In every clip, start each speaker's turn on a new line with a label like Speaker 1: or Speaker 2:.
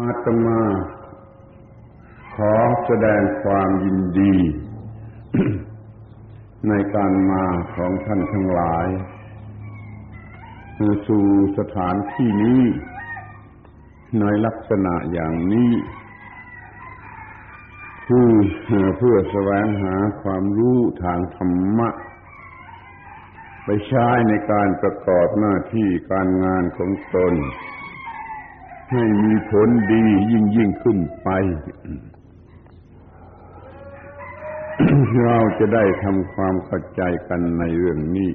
Speaker 1: อาตมาขอแสดงความยินดี ในการมาของท่านทั้งหลายสู่สถานที่นี้ ในลักษณะอย่างนี้ คือเพื่อแสวงหาความรู้ทางธรรมะ ไปใช้ในการประกอบหน้าที่การงานของตน ให้มีผลดียิ่งยิ่งขึ้นไป เราจะได้ทำความเข้าใจกันในเรื่องนี้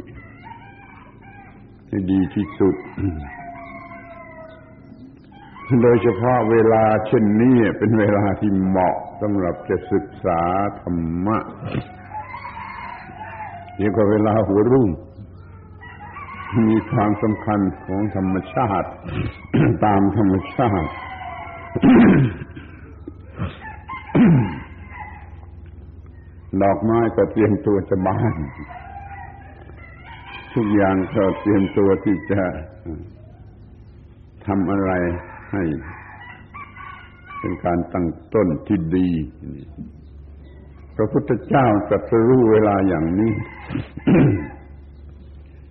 Speaker 1: ให้ดีที่สุด โดยเฉพาะเวลาเช่นนี้เป็นเวลาที่เหมาะสำหรับจะศึกษาธรรมะเรียกว่าเวลาหัวรุ่ง มีความสำคัญของธรรมชาติ ตามธรรมชาติดอกไม้ก็เตรียมตัวจะบาน ทุกอย่างก็เตรียมตัวที่จะทำอะไรให้ เป็นการตั้งต้นที่ดีพระพุทธเจ้าตรัสรู้เวลาอย่างนี้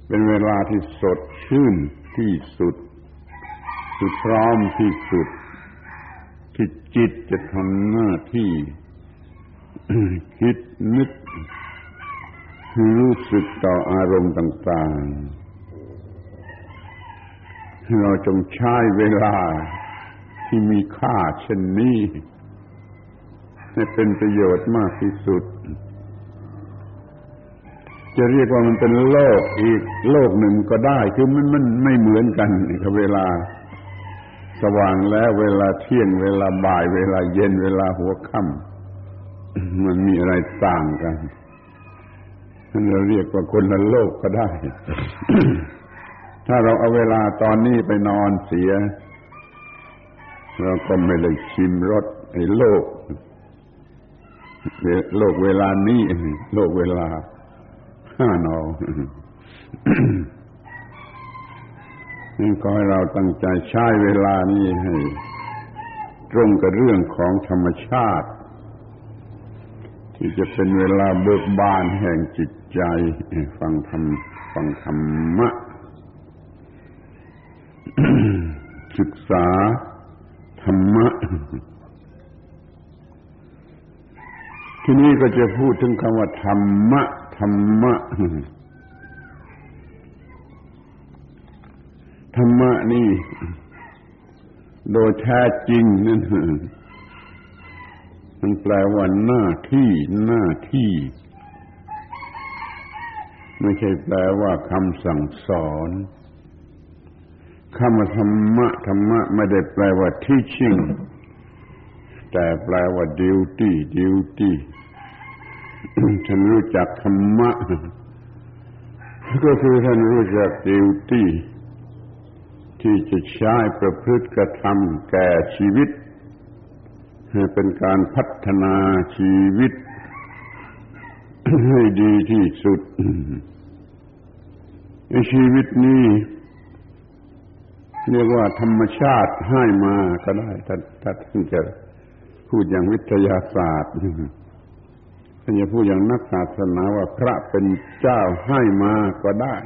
Speaker 1: เป็นเวลาที่สดชื่นที่สุดคือพร้อมที่สุด ที่จิตจะทำหน้าที่ คิดนึกรู้สึกต่ออารมณ์ต่างๆ เราจงใช้เวลาที่มีค่าเช่นนี้ ให้เป็นประโยชน์มากที่สุด จะเรียกว่ามันเป็นโลกอีกโลกหนึ่งก็ได้ คือมันมันไม่เหมือนกันกับเวลา สว่างแล้วเวลาเที่ยงเวลาบ่าย เวลาเย็นเวลาหัวค่ำมันมีอะไรต่างกันเราเรียกว่าคนละโลกก็ได้ ถ้าเราเอาเวลาตอนนี้ไปนอนเสีย เราก็ไม่ได้ชิมรสไอ้โลก โลกเวลานี้โลกเวลา ห้านอนี่ก็ให้เราตั้งใจใช้เวลานี้ให้ ตรงกับเรื่องของธรรมชาติ ที่จะเป็นเวลาเบิกบานแห่งจิตใจ ฟังธรรมฟังธรรมะ ศึกษาธรรมะ ที่นี้ก็จะพูดถึงคำว่าธรรมะ ธรรมะ ธรรมะนี่ โดยแท้จริงนั่นมันแปลว่าหน้าที่หน้าที่ ไม่ใช่แปลว่าคำสั่งสอนคำว่าธรรมะธรรมะไม่ได้แปลว่า teaching แต่แปลว่า duty duty ท่านรู้จักธรรมะ ก็คือท่านรู้จัก duty ที่จะใช้ประพฤติกระทำแก่ชีวิตให้เป็นการพัฒนาชีวิต ให้ดีที่สุดในชีวิตนี้เรียกว่าธรรมชาติให้มาก็ได้ถ้าถ้าท่านจะพูดอย่างวิทยาศาสตร์ ท่านจะพูดอย่างนักศาสนาว่าพระเป็นเจ้าให้มาก็ได้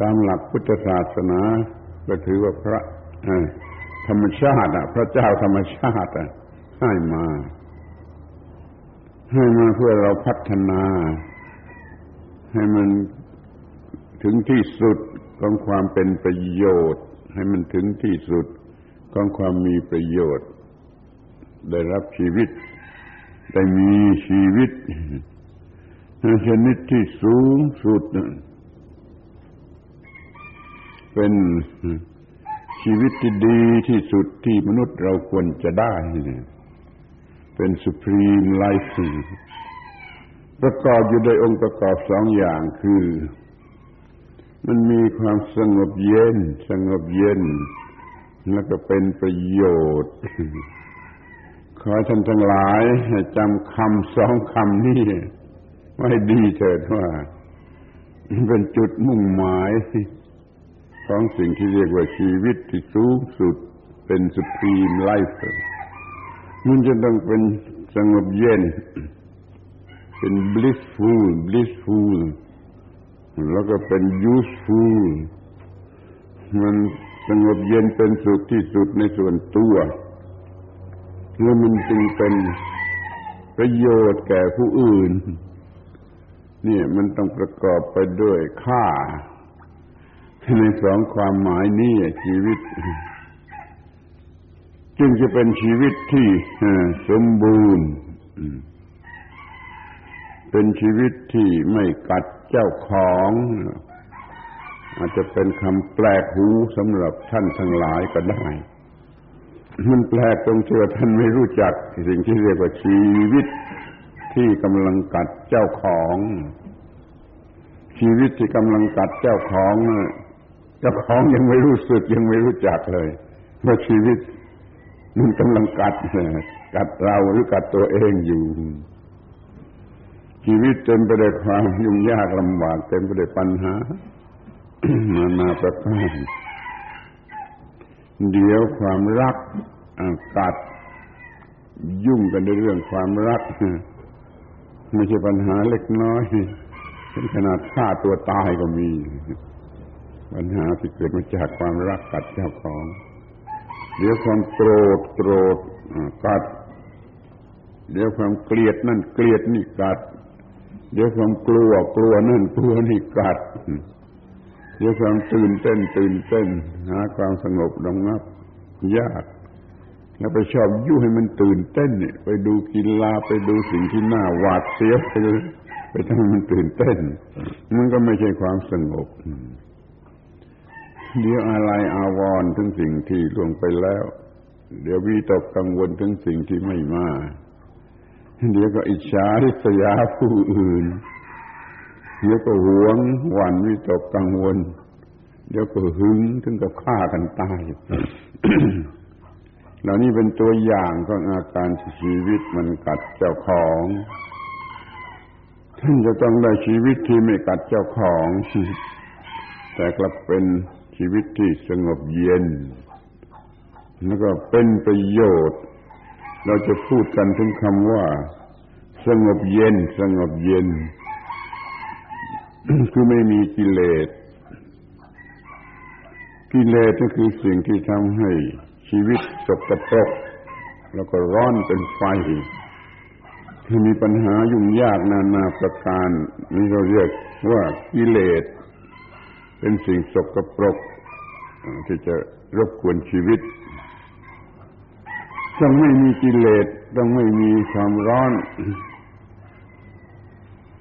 Speaker 1: ตามหลักพุทธศาสนา ก็ถือว่าพระธรรมชาติอะ พระเจ้าธรรมชาติอะให้มา ให้มาเพื่อเราพัฒนา ให้มันถึงที่สุดของความเป็นประโยชน์ ให้มันถึงที่สุดของความมีประโยชน์ ได้รับชีวิต ได้มีชีวิตชนิดที่สูงสุด เป็นชีวิตที่ดีที่สุดที่มนุษย์เราควรจะได้ เป็นสุพรีมไลฟ์ประกอบอยู่โดยองค์ประกอบสองอย่างคือ มันมีความสงบเย็น สงบเย็น แล้วก็เป็นประโยชน์ ขอท่านทั้งหลายจำคำสองคำนี้ไว้ดีเถิดว่า เป็นจุดมุ่งหมายของสิ่งที่เรียกว่าชีวิตที่สูงสุดเป็นสุพรีมไลฟ์มันจะต้องเป็นสงบเย็น เป็น blissful blissful แล้วก็เป็น useful มันสงบเย็นเป็นสุขที่สุดในส่วนตัว แล้วมันจึงเป็นประโยชน์แก่ผู้อื่น นี่มันต้องประกอบไปด้วยค่า ในสองความหมายนี้ชีวิต จึงจะเป็นชีวิตที่สมบูรณ์ เป็นชีวิตที่ไม่กัดเจ้าของ อาจจะเป็นคำแปลกหูสำหรับท่านทั้งหลายก็ได้ มันแปลกตรงที่ว่าท่านไม่รู้จักสิ่งที่เรียกว่าชีวิตที่กำลังกัดเจ้าของ ชีวิตที่กำลังกัดเจ้าของเจ้าของยังไม่รู้สึกยังไม่รู้จักเลยว่าชีวิตมันกำลังกัดกัดเราหรือกัดตัวเองอยู่ ชีวิตเต็มไปด้วยความยุ่งยากลำบากเต็มไปด้วยปัญหานานาประการ เดี๋ยวความรักกัดยุ่งกันในเรื่องความรักไม่ใช่ปัญหาเล็กน้อยขนาดฆ่าตัวตายก็มี ปัญหาที่เกิดมาจากความรักกัดเจ้าของ เดี๋ยวความโกรธโกรธกัด เดี๋ยวความเกลียดนั่นเกลียดนี่กัด เดี๋ยวความกลัวกลัวนั่นกลัวนี่กัด เดี๋ยวความตื่นเต้นตื่นเต้น หาความสงบดงับยากแล้วไปชอบยุ่ให้มันตื่นเต้นเนี่ยไปดูกีฬาไปดูสิ่งที่น่าหวาดเสียวไปไปทำให้มันตื่นเต้น มันก็ไม่ใช่ความสงบเดี๋ยวอะไรอาวรถึงสิ่งที่ล่วงไปแล้ว เดี๋ยววิตกกังวลถึงสิ่งที่ไม่มา เดี๋ยวก็อิจฉาริษยาผู้อื่น เดี๋ยวก็หวงหวั่นวิตกกังวล เดี๋ยวก็หึงถึงกับฆ่ากันตายเหล่านี้เป็นตัวอย่างของอาการชีวิตมันกัดเจ้าของท่านจะต้องได้ชีวิตที่ไม่กัดเจ้าของ แต่กลับเป็นชีวิตที่สงบเย็น แล้วก็เป็นประโยชน์ เราจะพูดกันถึงคำว่า สงบเย็น สงบเย็น คือไม่มีกิเลส กิเลสก็คือสิ่งที่ทำให้ชีวิตสกปรกแล้วก็ร้อนเป็นไฟ ที่มีปัญหายุ่งยากนานาประการนี่เราเรียกว่ากิเลส เป็นสิ่งสกปรกที่จะรบกวนชีวิตต้องไม่มีกิเลสต้องไม่มีความร้อน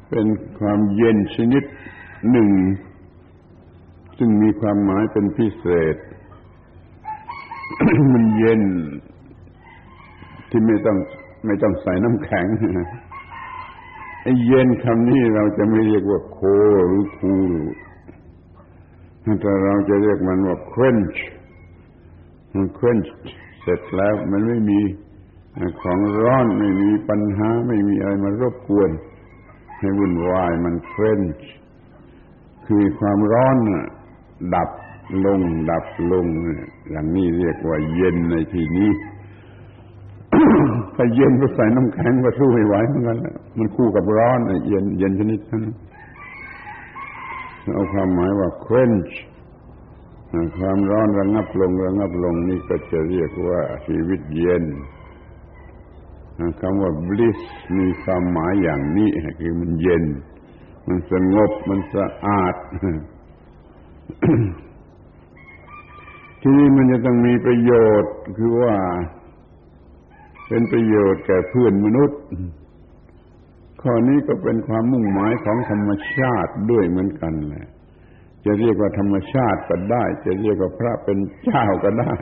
Speaker 1: เป็นความเย็นชนิดหนึ่ง ซึ่งมีความหมายเป็นพิเศษ มันเย็น ที่ไม่ต้องไม่ต้องใส่น้ำแข็งไอ้เย็นคำนี้เราจะไม่เรียกว่าโคหรือคูลแต่เราจะเรียกมันว่า quench มัน quench เสร็จแล้วมันไม่มีของร้อนไม่มีปัญหาไม่มีอะไรมารบกวน ให้วุ่นวายมัน quench คือความร้อนดับลง ดับลง อย่างนี้เรียกว่าเย็นในที่นี้ถ้าเย็นก็ใส่น้ำแข็งก็สู้ไม่ไหวเหมือนกันมันคู่กับร้อนเย็นเย็นชนิดนั้นเอาความหมายว่า quench ความร้อนระงับลงระงับลงนี่ก็จะเรียกว่าชีวิตเย็น คำว่า bliss มีความหมายอย่างนี้คือมันเย็น มันสงบมันสะอาด ที่นี้มันจะต้องมีประโยชน์คือว่า เป็นประโยชน์แก่เพื่อนมนุษย์ ข้อนี้ก็เป็นความมุ่งหมายของธรรมชาติด้วยเหมือนกันแหละจะเรียกว่าธรรมชาติก็ได้ จะเรียกว่าพระเป็นเจ้าก็ได้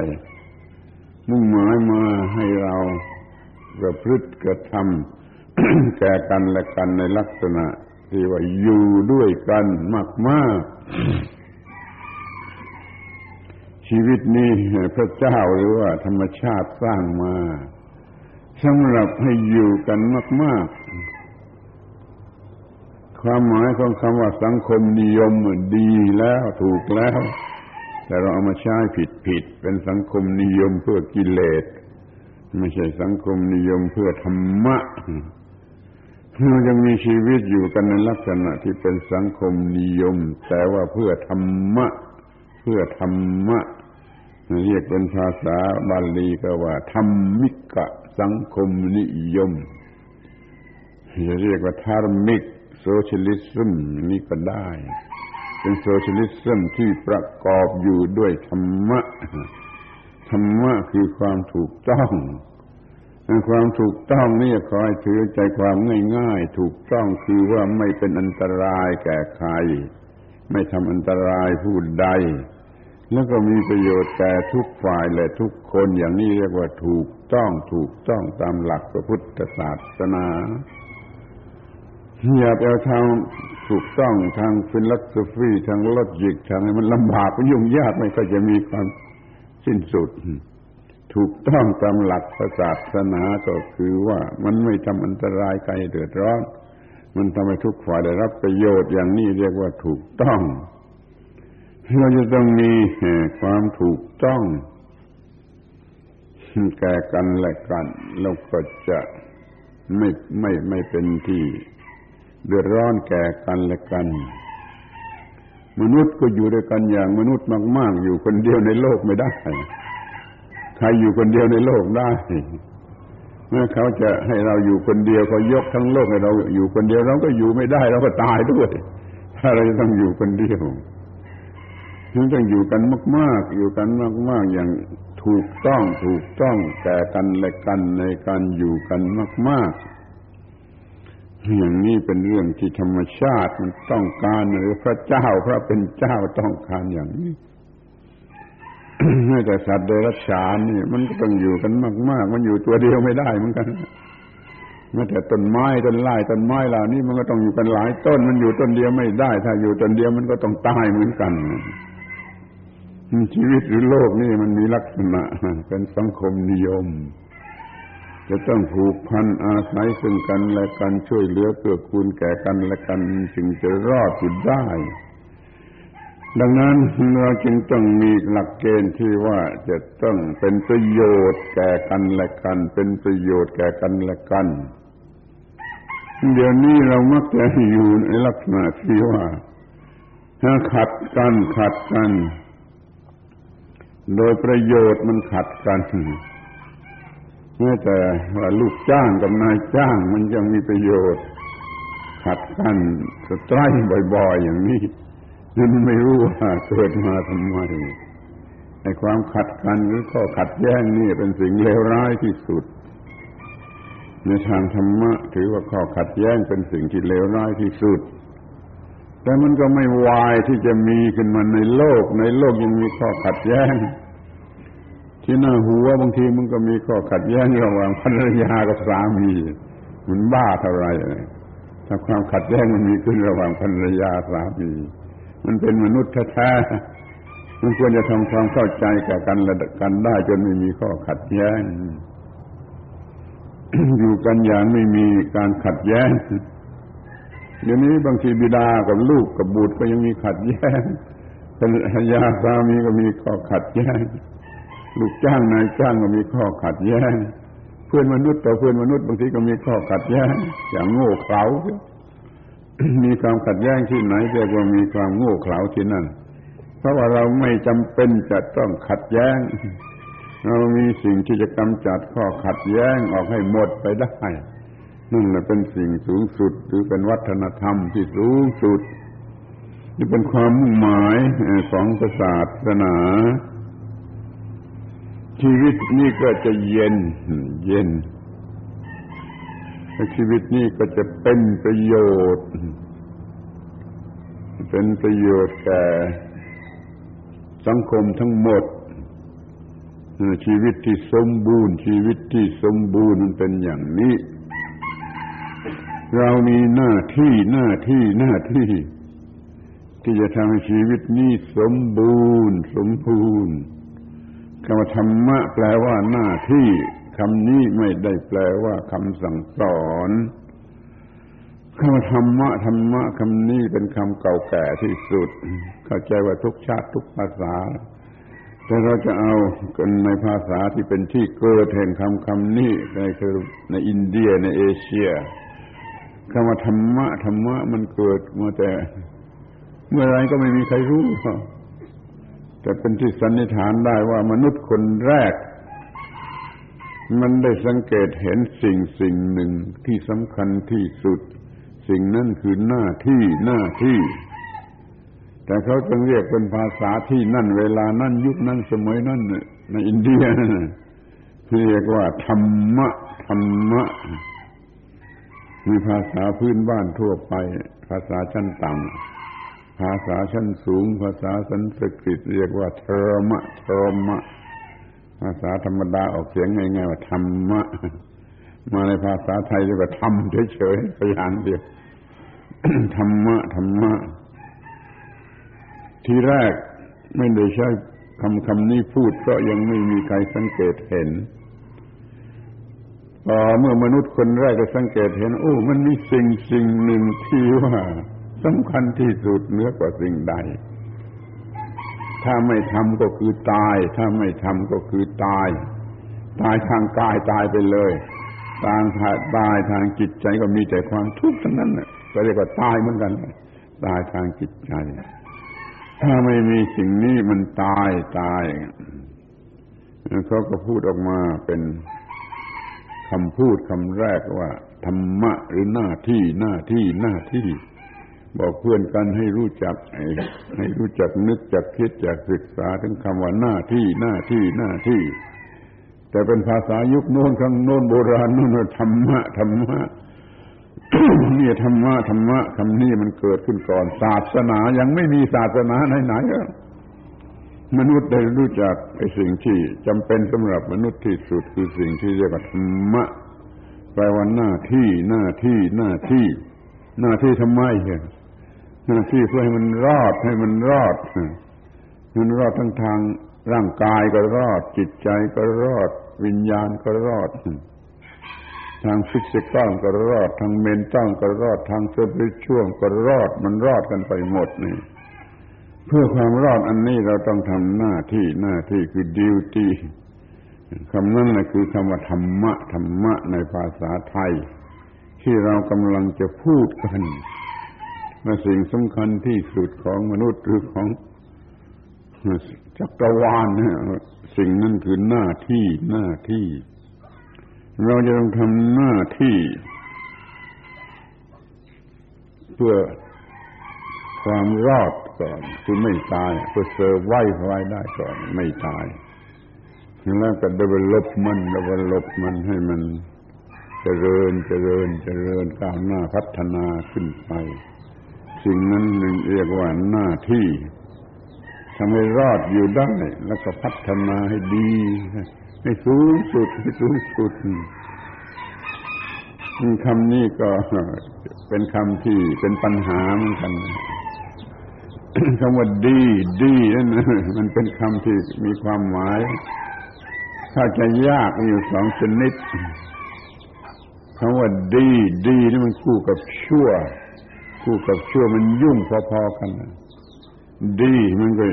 Speaker 1: มุ่งหมายมาให้เรา ประพฤติกระทำแก่กันและกันในลักษณะ ที่ว่าอยู่ด้วยกันมากๆ ชีวิตนี้พระเจ้าหรือว่าธรรมชาติสร้างมาสำหรับให้อยู่กันมาก ๆ ความหมายของคำว่าสังคมนิยมดีแล้วถูกแล้ว แต่เราเอามาใช้ผิดผิดเป็นสังคมนิยมเพื่อกิเลส ไม่ใช่สังคมนิยมเพื่อธรรมะเรายังมีชีวิตอยู่กันในลักษณะที่เป็นสังคมนิยม แต่ว่าเพื่อธรรมะ เพื่อธรรมะเรียกเป็นภาษาบาลีก็ว่าธรรมิกะสังคมนิยมจะเรียกว่าธรรมิก socialism นี่ก็ได้ เป็น socialism ที่ประกอบอยู่ด้วยธรรมะ ธรรมะคือความถูกต้องความถูกต้องนี่ขอให้ถือใจความง่ายๆ ถูกต้องคือว่าไม่เป็นอันตรายแก่ใคร ไม่ทำอันตรายผู้ใด แล้วก็มีประโยชน์แก่ทุกฝ่ายและทุกคนอย่างนี้เรียกว่าถูกต้องถูกต้องตามหลักพระพุทธศาสนาอย่าไปเอาทางถูกต้องทางฟิลโสฟีทางลอจิกทางมันลำบากยุ่งยากไม่ก็จะมีความ สิ้นสุด ถูกต้องตามหลักศาสนาก็คือว่ามันไม่ทำอันตรายใครเดือดร้อน มันทำให้ทุกฝ่ายได้รับประโยชน์อย่างนี้เรียกว่าถูกต้อง เราจะต้องมีความถูกต้อง แก่กันและกันเราก็จะไม่ไม่ไม่เป็นที่ เดือดร้อนแก่กันและกัน มนุษย์ก็อยู่ด้วยกันอย่างมนุษย์มาก ๆ อยู่คนเดียวในโลกไม่ได้ใครอยู่คนเดียวในโลกได้เมื่อเขาจะให้เราอยู่คนเดียวเขายกทั้งโลกให้เราอยู่คนเดียวเราก็อยู่ไม่ได้เราก็ตายด้วยถ้าเราจะต้องอยู่คนเดียวถึงต้องอยู่กันมาก ๆ อยู่กันมาก ๆ อย่างถูกต้องถูกต้องแก่กันและกันในการอยู่กันมาก ๆ อย่างนี้เป็นเรื่องที่ธรรมชาติมันต้องการหรือพระเจ้าพระเป็นเจ้าต้องการอย่างนี้แต่สัตว์เดรัจฉานนี่ มันก็ต้องอยู่กันมาก ๆ มันอยู่ตัวเดียวไม่ได้เหมือนกันแม้แต่ต้นไม้ต้นไม้ต้นไม้เหล่านี้มันก็ต้องอยู่กันหลายต้น มันอยู่ต้นเดียวไม่ได้ ถ้าอยู่ต้นเดียวมันก็ต้องตายเหมือนกันชีวิตหรือโลกนี่มันมีลักษณะเป็นสังคมนิยม จะต้องผูกพันอาศัยซึ่งกันและกันช่วยเหลือเกื้อกูลแก่กันและกันจึงจะรอดอยู่ได้ ดังนั้นเราจึงต้องมีหลักเกณฑ์ที่ว่าจะต้องเป็นประโยชน์แก่กันและกัน เป็นประโยชน์แก่กันและกัน เดี๋ยวนี้เรามักจะอยู่ในลักษณะที่ว่าถ้าขัดกันขัดกัน โดยประโยชน์มันขัดกัน แม้แต่ว่าลูกจ้างกับนายจ้างมันยังมีประโยชน์ขัดกันสไตร์บ่อย ๆ อย่างนี้นั่นไม่รู้ว่าเกิดมาทำไมในความขัดกันหรือข้อขัดแย้งนี่เป็นสิ่งเลวร้ายที่สุด ในทางธรรมะถือว่าข้อขัดแย้งเป็นสิ่งที่เลวร้ายที่สุด แต่มันก็ไม่วายที่จะมีขึ้นมาในโลก ในโลกยังมีข้อขัดแย้ง ที่หน้าหัวบางทีมันก็มีข้อขัดแย้งระหว่างภรรยากับสามี มันบ้าเท่าไรถ้าความขัดแย้งมันมีขึ้นระหว่างภรรยาสามี มันเป็นมนุษย์แท้ๆมันควรจะทำความเข้าใจกับกันและกันได้จนไม่มีข้อขัดแย้ง อยู่กันอย่างไม่มีการขัดแย้งเดี๋ยวนี้บางทีบิดากับลูกกับบุตรก็ยังมีขัดแย้งภรรยาสามีก็มีข้อขัดแย้ง ลูกจ้างนายจ้างก็มีข้อขัดแย้ง เพื่อนมนุษย์ต่อเพื่อนมนุษย์บางทีก็มีข้อขัดแย้ง อย่างโง่เขลามีความขัดแย้งที่ไหนเรียกว่ามีความโง่เขลาที่นั่น เพราะว่าเราไม่จำเป็นจะต้องขัดแย้ง เรามีสิ่งที่จะกำจัดข้อขัดแย้งออกให้หมดไปได้นั่นแหละเป็นสิ่งสูงสุดหรือเป็นวัฒนธรรมที่สูงสุด นี่เป็นความมุ่งหมายของศาสนา ชีวิตนี้ก็จะเย็น เย็น ชีวิตนี้ก็จะเป็นประโยชน์ เป็นประโยชน์แก่สังคมทั้งหมด ชีวิตที่สมบูรณ์ ชีวิตที่สมบูรณ์มันเป็นอย่างนี้ เรามีหน้าที่หน้าที่หน้าที่ ที่จะทำให้ชีวิตนี้สมบูรณ์ สมบูรณ์ คำว่าธรรมะแปลว่าหน้าที่คำนี้ไม่ได้แปลว่าคำสั่งสอนคำธรรมะธรรมะคำนี้เป็นคำเก่าแก่ที่สุด เข้าใจว่าทุกชาติทุกภาษา แต่เราจะเอากันในภาษาที่เป็นที่เกิดแห่งคำคำนี้ในในอินเดียในเอเชียคำว่าธรรมะธรรมะมันเกิดมาแต่ เมื่อไรก็ไม่มีใครรู้ แต่เป็นที่สันนิษฐานได้ว่ามนุษย์คนแรก มันได้สังเกตเห็นสิ่งสิ่งหนึ่งที่สำคัญที่สุด สิ่งนั้นคือหน้าที่หน้าที่ แต่เขาจึงเรียกเป็นภาษาที่นั่นเวลานั่นยุคนั้นสมัยนั้นในอินเดียเรียกว่าธรรมะธรรมะมีภาษาพื้นบ้านทั่วไป ภาษาชั้นต่ำ ภาษาชั้นสูง ภาษาสันสกฤตเรียกว่าเทรมะเทรมะ ภาษาธรรมดาออกเสียงง่ายๆว่าธรรมะ มาในภาษาไทยเรียกว่าธรรมเฉยๆพยานเดียวธรรมะธรรมะ ทีแรกไม่ได้ใช้คำคำนี้พูดเพราะยังไม่มีใครสังเกตเห็นพอเมื่อมนุษย์คนแรกได้สังเกตเห็น โอ้ มันมีสิ่งสิ่งหนึ่งที่ว่า สำคัญที่สุดเหนือกว่าสิ่งใด ถ้าไม่ทำก็คือตาย ถ้าไม่ทำก็คือตาย ตายทางกายตายไปเลยทางตายทางจิตใจก็มีแต่ความทุกข์ทั้งนั้นน่ะก็เรียกว่าตายเหมือนกัน ตายทางจิตใจ ถ้าไม่มีสิ่งนี้มันตายตายเขาก็พูดออกมาเป็นคำพูดคำแรกว่า ธรรมะหรือหน้าที่หน้าที่หน้าที่ บอกเพื่อนกันให้รู้จักให้รู้จักนึกจักคิดจักศึกษาถึงคำว่าหน้าที่หน้าที่หน้าที่ แต่เป็นภาษายุคโน้นครั้งโน้นโบราณโน้นธรรมะธรรมะนี่ธรรมะธรรมะคำนี้มันเกิดขึ้นก่อน ศาสนายังไม่มีศาสนาไหนๆมนุษย์ได้รู้จักไอ้สิ่งที่จำเป็นสำหรับมนุษย์ที่สุดคือสิ่งที่เรียกว่าธรรมะแปลว่าหน้าที่หน้าที่หน้าที่ หน้าที่ทำไม หน้าที่เพื่อให้มันรอดให้มันรอดมันรอดทั้งทางร่างกายก็รอด จิตใจก็รอด วิญญาณก็รอด ทาง physical ก็รอด ทาง mental ก็รอด ทาง spiritual ก็รอด มันรอดกันไปหมดนี่ เพื่อความรอดอันนี้เราต้องทำหน้าที่หน้าที่คือดิวตี้คำนั้นนะคือคำว่าธรรมะธรรมะในภาษาไทย ที่เรากำลังจะพูดกัน สิ่งสำคัญที่สุดของมนุษย์หรือของจักรวาลเนี่ยสิ่งนั้นคือหน้าที่หน้าที่ เราจะต้องทำหน้าที่ เพื่อความรอดก่อนคือไม่ตายเพื่อเซอร์ไว้ไว้ได้ก่อนไม่ตายแล้วก็ development development ให้มันเจริญเจริญเจริญก้าวหน้าพัฒนาขึ้นไป สิ่งนั้นหนึ่งเรียกว่าหน้าที่ทำให้รอดอยู่ได้ แล้วก็พัฒนาให้ดี ให้สูงสุดให้สูงสุดคำนี้ก็เป็นคำที่เป็นปัญหาเหมือนกันคำว่าดี ดีนั่นมันเป็นคำที่มีความหมาย ถ้าจะยากอยู่สองชนิดคำว่าดี ดีนี่มันคู่กับชั่ว คู่กับชั่วมันยุ่งพอๆกัน ดีมันก็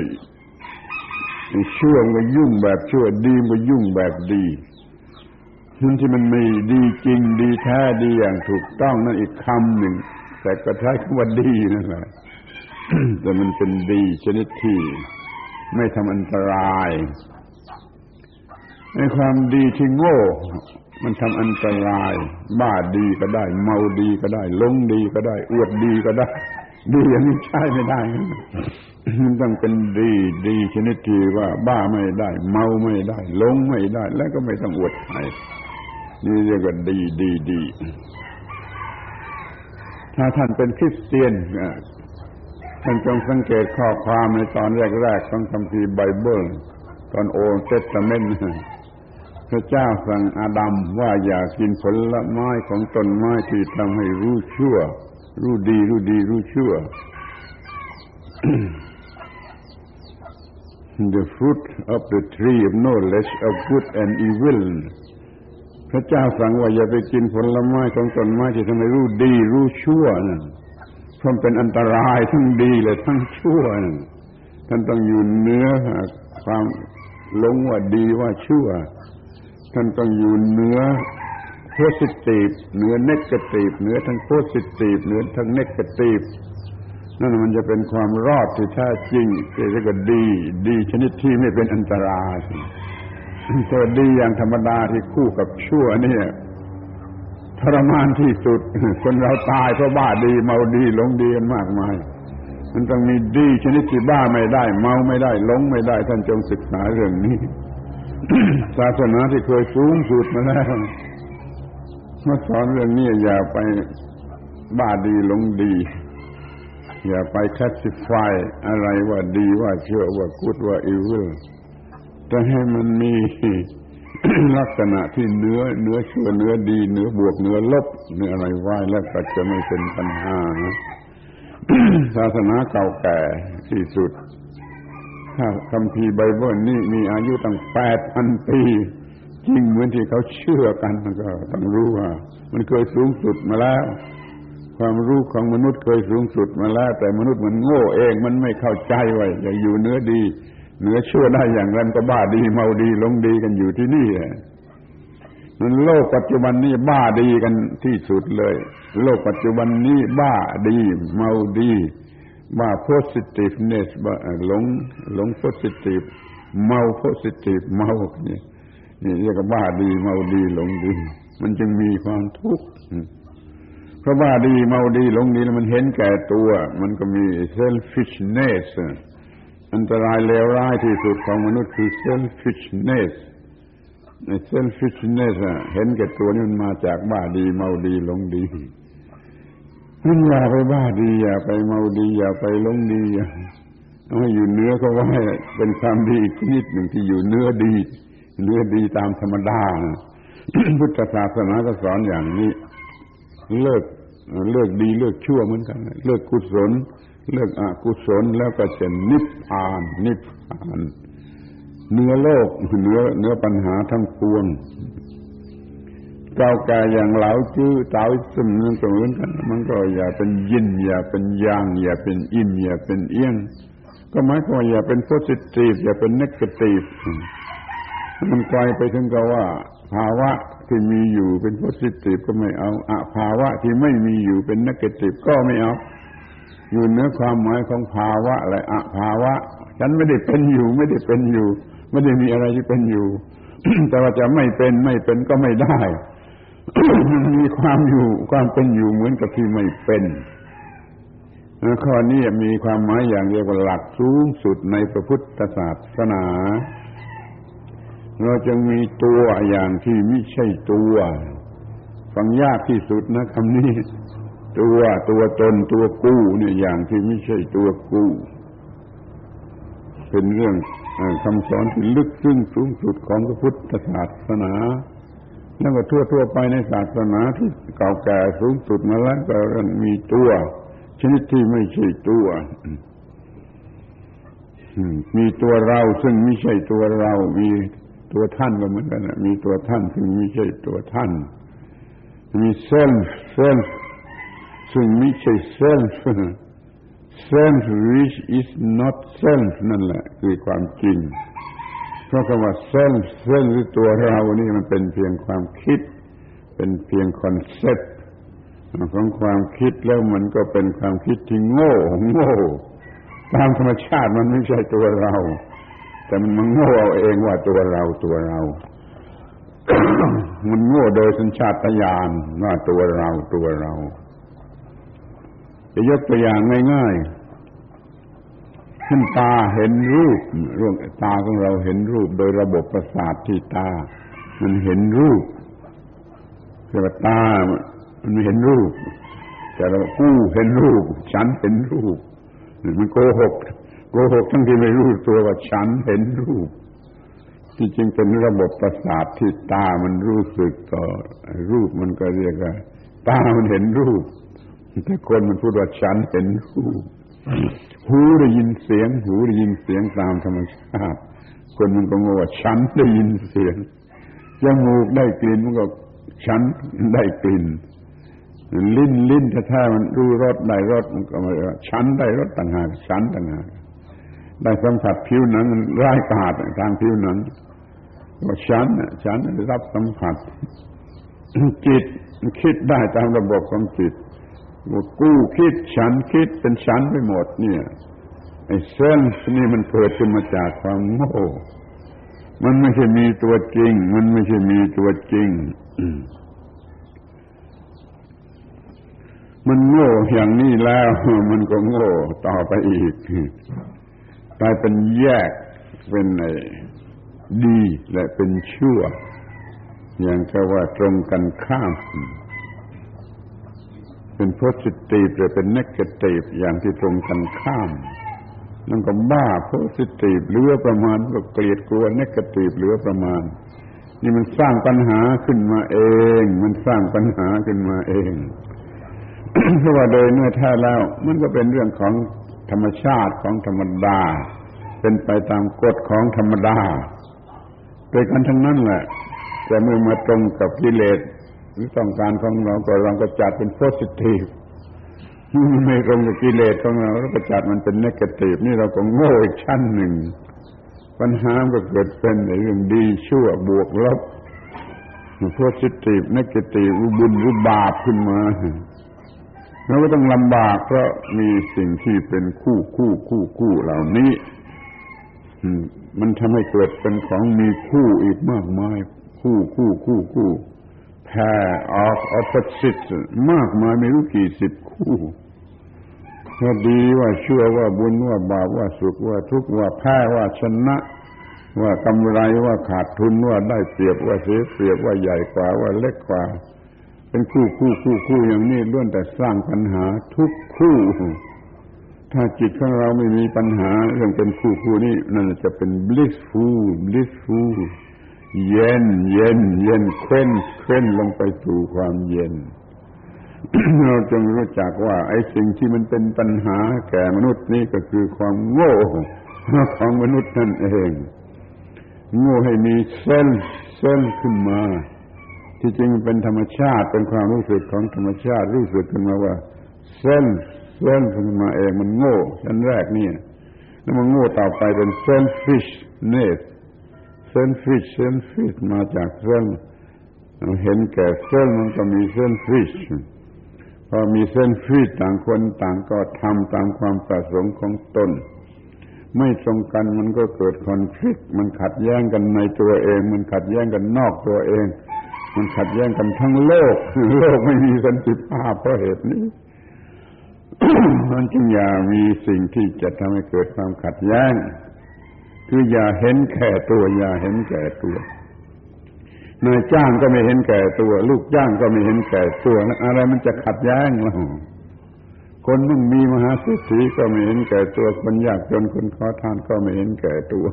Speaker 1: ชั่วมันก็ยุ่งแบบชั่ว ดีมันก็ยุ่งแบบดีมันที่มันไม่ดีจริงดีแท้ดีอย่างถูกต้องนั่นอีกคำหนึ่ง แต่ก็ใช้คำว่าดีนั่นแหละแต่มันเป็นดีชนิดที่ไม่ทำอันตรายในความดีที่โง่ มันทำอันตราย บ้าดีก็ได้ เมาดีก็ได้ลงดีก็ได้อวดดีก็ได้ ดีอย่างนี้ใช้ไม่ได้มันต้องเป็นดีดีชนิดที่ว่า บ้าไม่ได้ เมาไม่ได้ลงไม่ได้ แล้วก็ไม่ต้องอวดใครนี่เรียกว่าดีดีดีถ้าท่านเป็นคริสเตียนท่านจงสังเกตข้อความในตอนแรกๆของคัมภีร์ไบเบิลตอนโอเตสเมนต์ พระเจ้าสั่งอาดัมว่าอย่ากินผลไม้ของต้นไม้ที่ทำให้รู้ชั่ว รู้ดี รู้ดี รู้ชั่ว The fruit of the tree of knowledge of good and evil พระเจ้าสั่งว่าอย่าไปกินผลไม้ของต้นไม้ที่ทำให้รู้ดี รู้ชั่วนั่นเพราะเป็นอันตรายทั้งดีเลยทั้งชั่วนั่นท่านต้องอยู่เนื้อความหลงว่าดีว่าชั่ว ท่านต้องอยู่เหนือโพสิทีฟเหนือเนกาทีฟเหนือทั้งโพสิทีฟเหนือทั้งเนกาทีฟนั่นมันจะเป็นความรอดที่แท้จริงเรียกว่าดี ดีชนิดที่ไม่เป็นอันตรายตัวดีอย่างธรรมดาที่คู่กับชั่วนี่ทรมานที่สุด คนเราตายเพราะบ้าดี เมาดีหลงดีกันมากมาย มันต้องมีดีชนิดที่บ้าไม่ได้ เมาไม่ได้หลงไม่ได้ ท่านจงศึกษาเรื่องนี้ ศาสนาที่เคยสูงสุดมาแล้วมาสอนเรื่องนี้อย่าไปบ้าดีหลงดี อย่าไปคลาสสิฟายอะไรว่าดีว่าเชื่อว่ากุดว่าอีวิลแต่ให้มันมีลักษณะที่เนื้อเนื้อชั่วเนื้อดีเนื้อบวกเนื้อลบเนื้ออะไรไหวแล้วก็จะไม่เป็นปัญหาศาสนาเก่าแก่ที่สุด คำพีไบเบิลนี่มีอายุตั้งแปดพันปีจริงเหมือนที่เขาเชื่อกันก็ต้องรู้ว่า มันเคยสูงสุดมาแล้ว ความรู้ของมนุษย์เคยสูงสุดมาแล้ว แต่มนุษย์มันโง่เองมันไม่เข้าใจว่าอย่ากอยู่เนื้อดีเนื้อเชั่วได้อย่างนั้นก็บ้าดีเมาดีลงดีกันอยู่ที่นี่มันโลกปัจจุบันนี้บ้าดีกันที่สุดเลย โลกปัจจุบันนี้บ้าดี เมาดี บ้า positiveness บ้าหลงหลง positive เมา positive เมาเนี่ยนี่เรียกว่าบ้าดีเมาดีหลงดี มันจึงมีความทุกข์เพราะบ้าดีเมาดีหลงดีแล้วมันเห็นแก่ตัว มันก็มี selfishness อันตรายเลวร้ายที่สุดของมนุษย์คือ selfishness ใน selfishness เห็นแก่ตัวนี่มันมาจากบ้าดีเมาดีหลงดี มันอย่าไปบ้าดีอย่าไปเมาดีอย่าไปหลงดีอย่าให้อยู่เนื้อเขาไว้เป็นความดีอีกนิดหนึ่งที่อยู่เนื้อดี เนื้อดีตามธรรมดาพุทธศาสนาก็สอนอย่างนี้ เลิกเลิกดีเลิกชั่วเหมือนกัน เลิกกุศล เลิกอกุศลแล้วก็จะนิพพาน นิพพานเนื้อโลกเนื้อเนื้อปัญหาทั้งปวง เก่าแก่อย่างเหลาจื้อเต๋าซึมนั่นก็เหมือนกัน มันก็อย่าเป็นยิน อย่าเป็นยาง อย่าเป็นอินอย่าเป็นเอี้ยง ก็หมายความอย่าเป็นโพสิทีฟอย่าเป็นเนกาทีฟมันไกลไปถึงกับว่า ภาวะที่มีอยู่เป็นโพสิทีฟก็ไม่เอาอะภาวะที่ไม่มีอยู่เป็นเนกาทีฟก็ไม่เอา อยู่เนื้อความหมายของภาวะอะไรอะภาวะ ฉันไม่ได้เป็นอยู่ไม่ได้เป็นอยู่ ไม่ได้มีอะไรที่เป็นอยู่ แต่ว่าจะไม่เป็นไม่เป็นก็ไม่ได้ มีความอยู่ความเป็นอยู่เหมือนกับที่ไม่เป็นข้อนี้มีความหมายอย่างเรียกว่าหลักสูงสุดในพระพุทธศาสนา เราจะมีตัวอย่างที่ไม่ใช่ตัว ฟังยากที่สุดนะคำนี้ ตัวตัวตนตัวกู้เนี่ยอย่างที่ไม่ใช่ตัวกู้ เป็นเรื่องคำสอนที่ลึกซึ้งสูงสุดของพระพุทธศาสนา แล้วก็ทั่วทั่วไปในศาสนาที่เก่าแก่สูงสุดมาแล้วก็มีตัว ชนิดที่ไม่ใช่ตัวมีตัวเราซึ่งไม่ใช่ตัวเรา มีตัวท่านก็เหมือนกันมีตัวท่านซึ่งไม่ใช่ตัวท่าน มีเซลฟ์เซลฟ์ซึ่งไม่ใช่ self self which is not self นั่นแหละ คือความจริง เพราะคำว่า self self หรือตัวเรานี่มันเป็นเพียงความคิด เป็นเพียง concept ของความคิดแล้วมันก็เป็นความคิดที่โง่โง่ ตามธรรมชาติมันไม่ใช่ตัวเรา แต่มันมันโง่เอาเองว่าตัวเราตัวเรา มันโง่โดยสัญชาตญาณว่าตัวเราตัวเรา จะยกตัวอย่างง่ายๆ ขึ้นตาเห็นรูปเรื่องตาของเราเห็นรูป โดยระบบประสาทที่ตา มันเห็นรูปแต่ว่าตา มันเห็นรูป แต่เรากู้เห็นรูป ฉันเห็นรูป มันโกหก โกหกทั้งที่ไม่รู้ตัวว่าฉันเห็นรูป ที่จริงเป็นระบบประสาทที่ตา มันรู้สึกต่อรูปมันก็เรียกว่าตา มันเห็นรูป แต่คนมันพูดว่าฉันเห็นหูป หูได้ยินเสียง หูได้ยินเสียงตามธรรมชาติ คนมันก็งงว่าฉันได้ยินเสียงจมูกได้กลิ่นมันก็ฉันได้กลิ่น ลิ้นลิ้นถ้ามันรู้รสได้รสมันก็มาฉันได้รสต่างหากฉันต่างหากได้สัมผัสผิวหนังร้ายกาจทางผิวหนังว่าฉันฉันได้รับสัมผัสจิตคิดได้ตามระบบของจิต ว่ากู้คิดฉันคิดเป็นฉันไปหมดเนี่ยไอ้เซนส์นี่มันเกิดขึ้นมาจากความโง่มันไม่ใช่มีตัวจริง มันไม่ใช่มีตัวจริง มันโง่อย่างนี้แล้ว มันก็โง่ต่อไปอีกกลายเป็นแยกเป็นไอ้ดีและเป็นชั่ว อย่างก็ว่าตรงกันข้าม เป็นโพสิทีฟหรือเป็นเนกาทีฟอย่างที่ตรงกันข้ามนั่นก็บ้าโพสิทีฟเหลือประมาณก็เกลียดกลัวเนกาทีฟเหลือประมาณ นี่มันสร้างปัญหาขึ้นมาเอง มันสร้างปัญหาขึ้นมาเองเพราะว่าโดยเนื้อแท้แล้ว มันก็เป็นเรื่องของธรรมชาติของธรรมดา เป็นไปตามกฎของธรรมดาโดยกันทั้งนั้นแหละ แต่เมื่อมาตรงกับกิเลส หรือต้องการของเราก็เราก็จัดเป็นโพสิทีฟไม่ตรงกับกิเลสของเราเราก็จัดมันเป็นเนกาทีฟนี่เราก็โง่อีกชั้นหนึ่ง ปัญหาก็เกิดเป็นในเรื่องดีชั่วบวกลบโพสิทีฟเนกาทีฟอุบุญอุบาปขึ้นมาเราก็ต้องลำบากเพราะมีสิ่งที่เป็นคู่คู่คู่คู่เหล่านี้มันทำให้เกิดเป็นของมีคู่อีกมากมาย คู่คู่คู่คู่ ออฟออปสิตมากมายไม่รู้กี่สิบคู่ว่าดีว่าเชั่วว่าบุญว่าบาปว่าสุขว่าทุกข์ว่าแพ้ว่าชนะ ว่ากำไรว่าขาดทุนว่าได้เปรียบว่าเสียเปรียบว่าใหญ่กว่าว่าเล็กกว่า เป็นคู่คู่คู่คู่อย่างนี้ล้วนแต่สร้างปัญหาทุกคู่ ถ้าจิตของเราไม่มีปัญหาเรื่องเป็นคู่คู่นี้นั่นจะเป็น blissful blissful เย็น เย็น เย็นเคว้นเคว้นลงไปสู่ความเย็น เราจงรู้จักว่า ไอ้สิ่งที่มันเป็นปัญหาแก่มนุษย์นี่ก็คือความโง่ของมนุษย์นั่นเอง โง่ให้มีเส้นเส้นขึ้นมา ที่จริงเป็นธรรมชาติเป็นความรู้สึกของธรรมชาติรู้สึกขึ้นมาว่า เส้นเส้นขึ้นมาเองมันโง่ชั้นแรกนี่แล้วมันโง่ต่อไปเป็นเส้นฟิชเนส เส้นฟิชเส้นฟิชมาจากเส้นเห็นแก่เส้นมันก็มีเส้นฟิชพอมีเส้นฟิชต่างคนต่างก็ทำตามความประสงค์ของตนไม่ตรงกันมันก็เกิดคอนฟ lict มันขัดแย้งกันในตัวเอง มันขัดแย้งกันนอกตัวเอง มันขัดแย้งกันทั้งโลกโลกไม่มีสันติภาพเพราะเหตุนี้มันจึงอย่ามีสิ่งที่จะทำให้เกิดความขัดแย้ง คืออย่าเห็นแก่ตัว อย่าเห็นแก่ตัวนายจ้างก็ไม่เห็นแก่ตัว ลูกจ้างก็ไม่เห็นแก่ตัวอะไรมันจะขัดแย้งล่ะคนมึงมีมหาเศรษฐีก็ไม่เห็นแก่ตัว คนยากจนคนขอทานก็ไม่เห็นแก่ตัว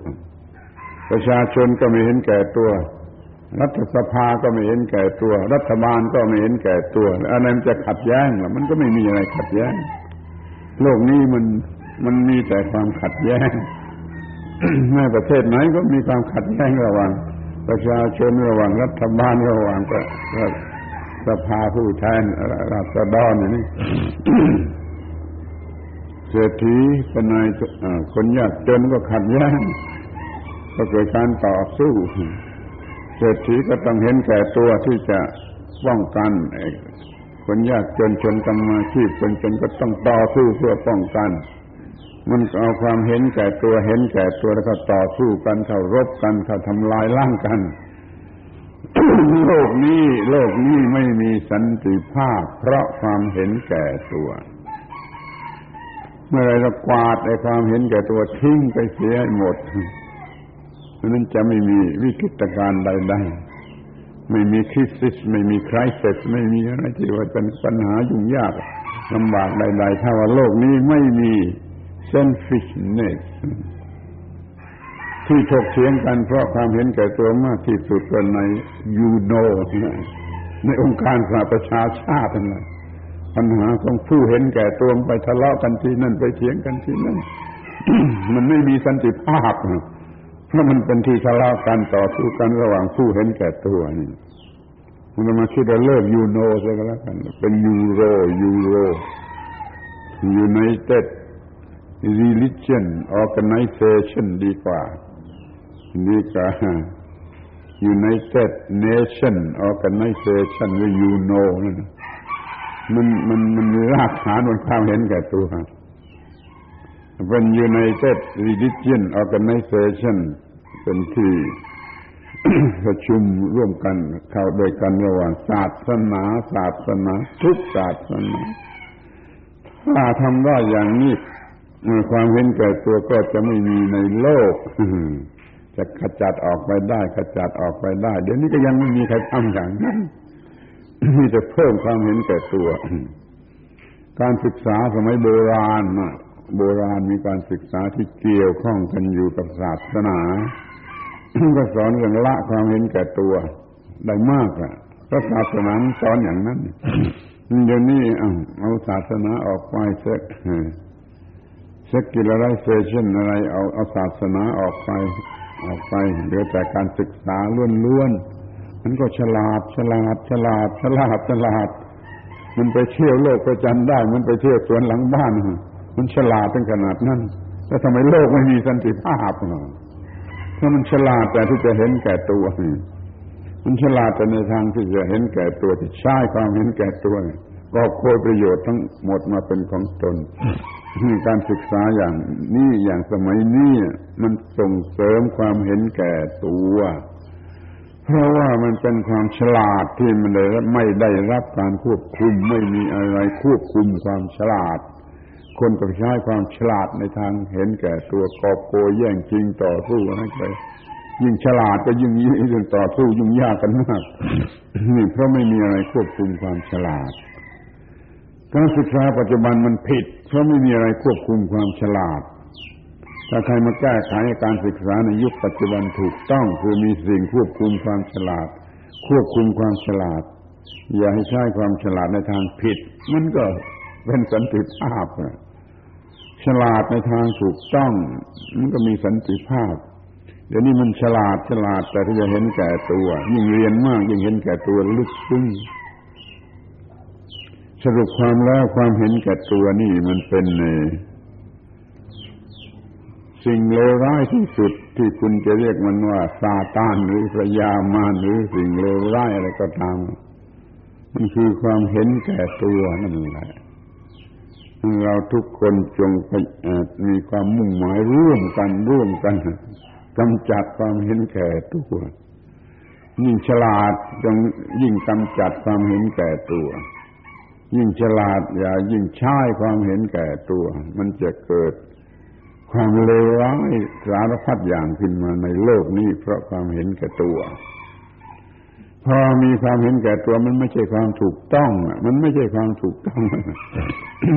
Speaker 1: ประชาชนก็ไม่เห็นแก่ตัว รัฐสภาก็ไม่เห็นแก่ตัว รัฐบาลก็ไม่เห็นแก่ตัวอะไรมันจะขัดแย้งล่ะมันก็ไม่มีอะไรขัดแย้ง โลกนี้มันมันมีแต่ความขัดแย้ง แม้ประเทศไหนก็มีความขัดแย้งระหว่างประชาชนระหว่างรัฐบาลระหว่างก็สภาผู้แทนราษฎรอย่างนี้เศรษฐีเป็นนายคนยากจนก็ขัดแย้งก็เกิดการต่อสู้เศรษฐีก็ต้องเห็นแก่ตัวที่จะป้องกันคนยากจนชนกรรมาชีพคนจนก็ต้องต่อสู้เพื่อป้องกัน มันเอาความเห็นแก่ตัวเห็นแก่ตัวแล้วก็ต่อสู้กันเข้ารบกันเข้าทำลายล้างกัน โลกนี้โลกนี้ไม่มีสันติภาพ เพราะความเห็นแก่ตัว เมื่อไรเรากวาดไอ้ความเห็นแก่ตัวทิ้งไปเสียหมดราะนั้นจะไม่มีวิกฤตการณ์ใดๆไม่มีคริสิสไม่มีครเสร็จไม่มีอะไรที่ว่าเป็นปัญหายุ่งยากลำบากใดๆถ้าว่าโลกนี้ไม่มี เซนฟิชเนสที่ถกเถียงกันเพราะความเห็นแก่ตัวมากที่สุดก็ในยูโนในองค์การสหประชาชาตินั่นแหละปัญหาของผู้เห็นแก่ตัวไปทะเลาะกันที่นั่นไปเถียงกันที่นั่นมันไม่มีสันติภาพเพราะมันเป็นที่ทะเลาะกันต่อสู้กันระหว่างผู้เห็นแก่ตัวนี่มันมาคิดว่าเลิกยูโนซะก็แล้วกัน เป็นยูโรยูโรยูไนเต็ด religion organization ดีกว่า ดีกว่า United Nation Organization หรือ UNO นั่นมันมันมันรากฐานบนความเห็นแก่ตัวเป็น United Religion Organization เป็นที่ประชุมร่วมกันเข้าโดยกันระหว่างศาสนา ศาสนา ทุกศาสนา ถ้าทำได้อย่างนี้ ความเห็นแก่ตัวก็จะไม่มีในโลก จะขจัดออกไปได้ ขจัดออกไปได้ เดี๋ยวนี้ก็ยังไม่มีใครทำอย่างนั้นมีแต่เพิ่มความเห็นแก่ตัว การศึกษาสมัยโบราณโบราณมีการศึกษาที่เกี่ยวข้องกันอยู่กับศาสนาก็สอนเรื่องละความเห็นแก่ตัวได้มากอะพระศาสนาสอนอย่างนั้นเดี๋ยวนี้เอาศาสนาออกไป sec- secularization อะไรเอาเอาศาสนาออกไป ออกไปเหลือแต่การศึกษาล้วนๆมันก็ฉลาดฉลาดฉลาดฉลาดฉลาด มันไปเที่ยวโลกพระจันทร์ได้ มันไปเที่ยวสวนหลังบ้าน มันฉลาดถึงขนาดนั้นแล้วทำไมโลกไม่มีสันติภาพถ้ามันฉลาดแต่ที่จะเห็นแก่ตัวมันฉลาดแต่ในทางที่จะเห็นแก่ตัวที่ใช้ความเห็นแก่ตัวก็โคยประโยชน์ทั้งหมดมาเป็นของตน การศึกษาอย่างนี้อย่างสมัยนี้มันส่งเสริมความเห็นแก่ตัว เพราะว่ามันเป็นความฉลาดที่มันเลยไม่ได้รับการควบคุมไม่มีอะไรควบคุมความฉลาด คนก็ใช้ความฉลาดในทางเห็นแก่ตัวกอบโกยแย่งจริงต่อสู้อะไรไปยิ่งฉลาดก็ยิ่งยิ่งต่อสู้ยิ่งยากกันมากนี่เพราะไม่มีอะไรควบคุมความฉลาดการศึกษาปัจจุบันมันผิด เพราะไม่มีอะไรควบคุมความฉลาด ถ้าใครมาแก้ไขการศึกษาในยุคปัจจุบันถูกต้องคือมีสิ่งควบคุมความฉลาด ควบคุมความฉลาด อย่าให้ใช้ความฉลาดในทางผิด มันก็เป็นสันติภาพฉลาดในทางถูกต้องมันก็มีสันติภาพ เดี๋ยวนี้มันฉลาดฉลาดแต่ที่จะเห็นแก่ตัว ยิ่งเรียนมากยิ่งเห็นแก่ตัวลึกซึ้ง สรุปความแล้วความเห็นแก่ตัวนี่มันเป็นสิ่งเลวร้ายที่สุดที่คุณจะเรียกมันว่าซาตานหรือพระยามารหรือสิ่งเลวร้ายอะไรก็ตาม มันคือความเห็นแก่ตัวนั่นแหละเราทุกคนจงมีความมุ่งหมายร่วมกันร่วมกันกำจัดความเห็นแก่ตัวยิ่งฉลาดจงยิ่งกำจัดความเห็นแก่ตัว ยิ่งฉลาดอย่ายิ่งใช้ความเห็นแก่ตัว มันจะเกิดความเลวร้ายสารพัดอย่างขึ้นมาในโลกนี้ เพราะความเห็นแก่ตัว พอมีความเห็นแก่ตัวมันไม่ใช่ความถูกต้องมันไม่ใช่ความถูกต้อง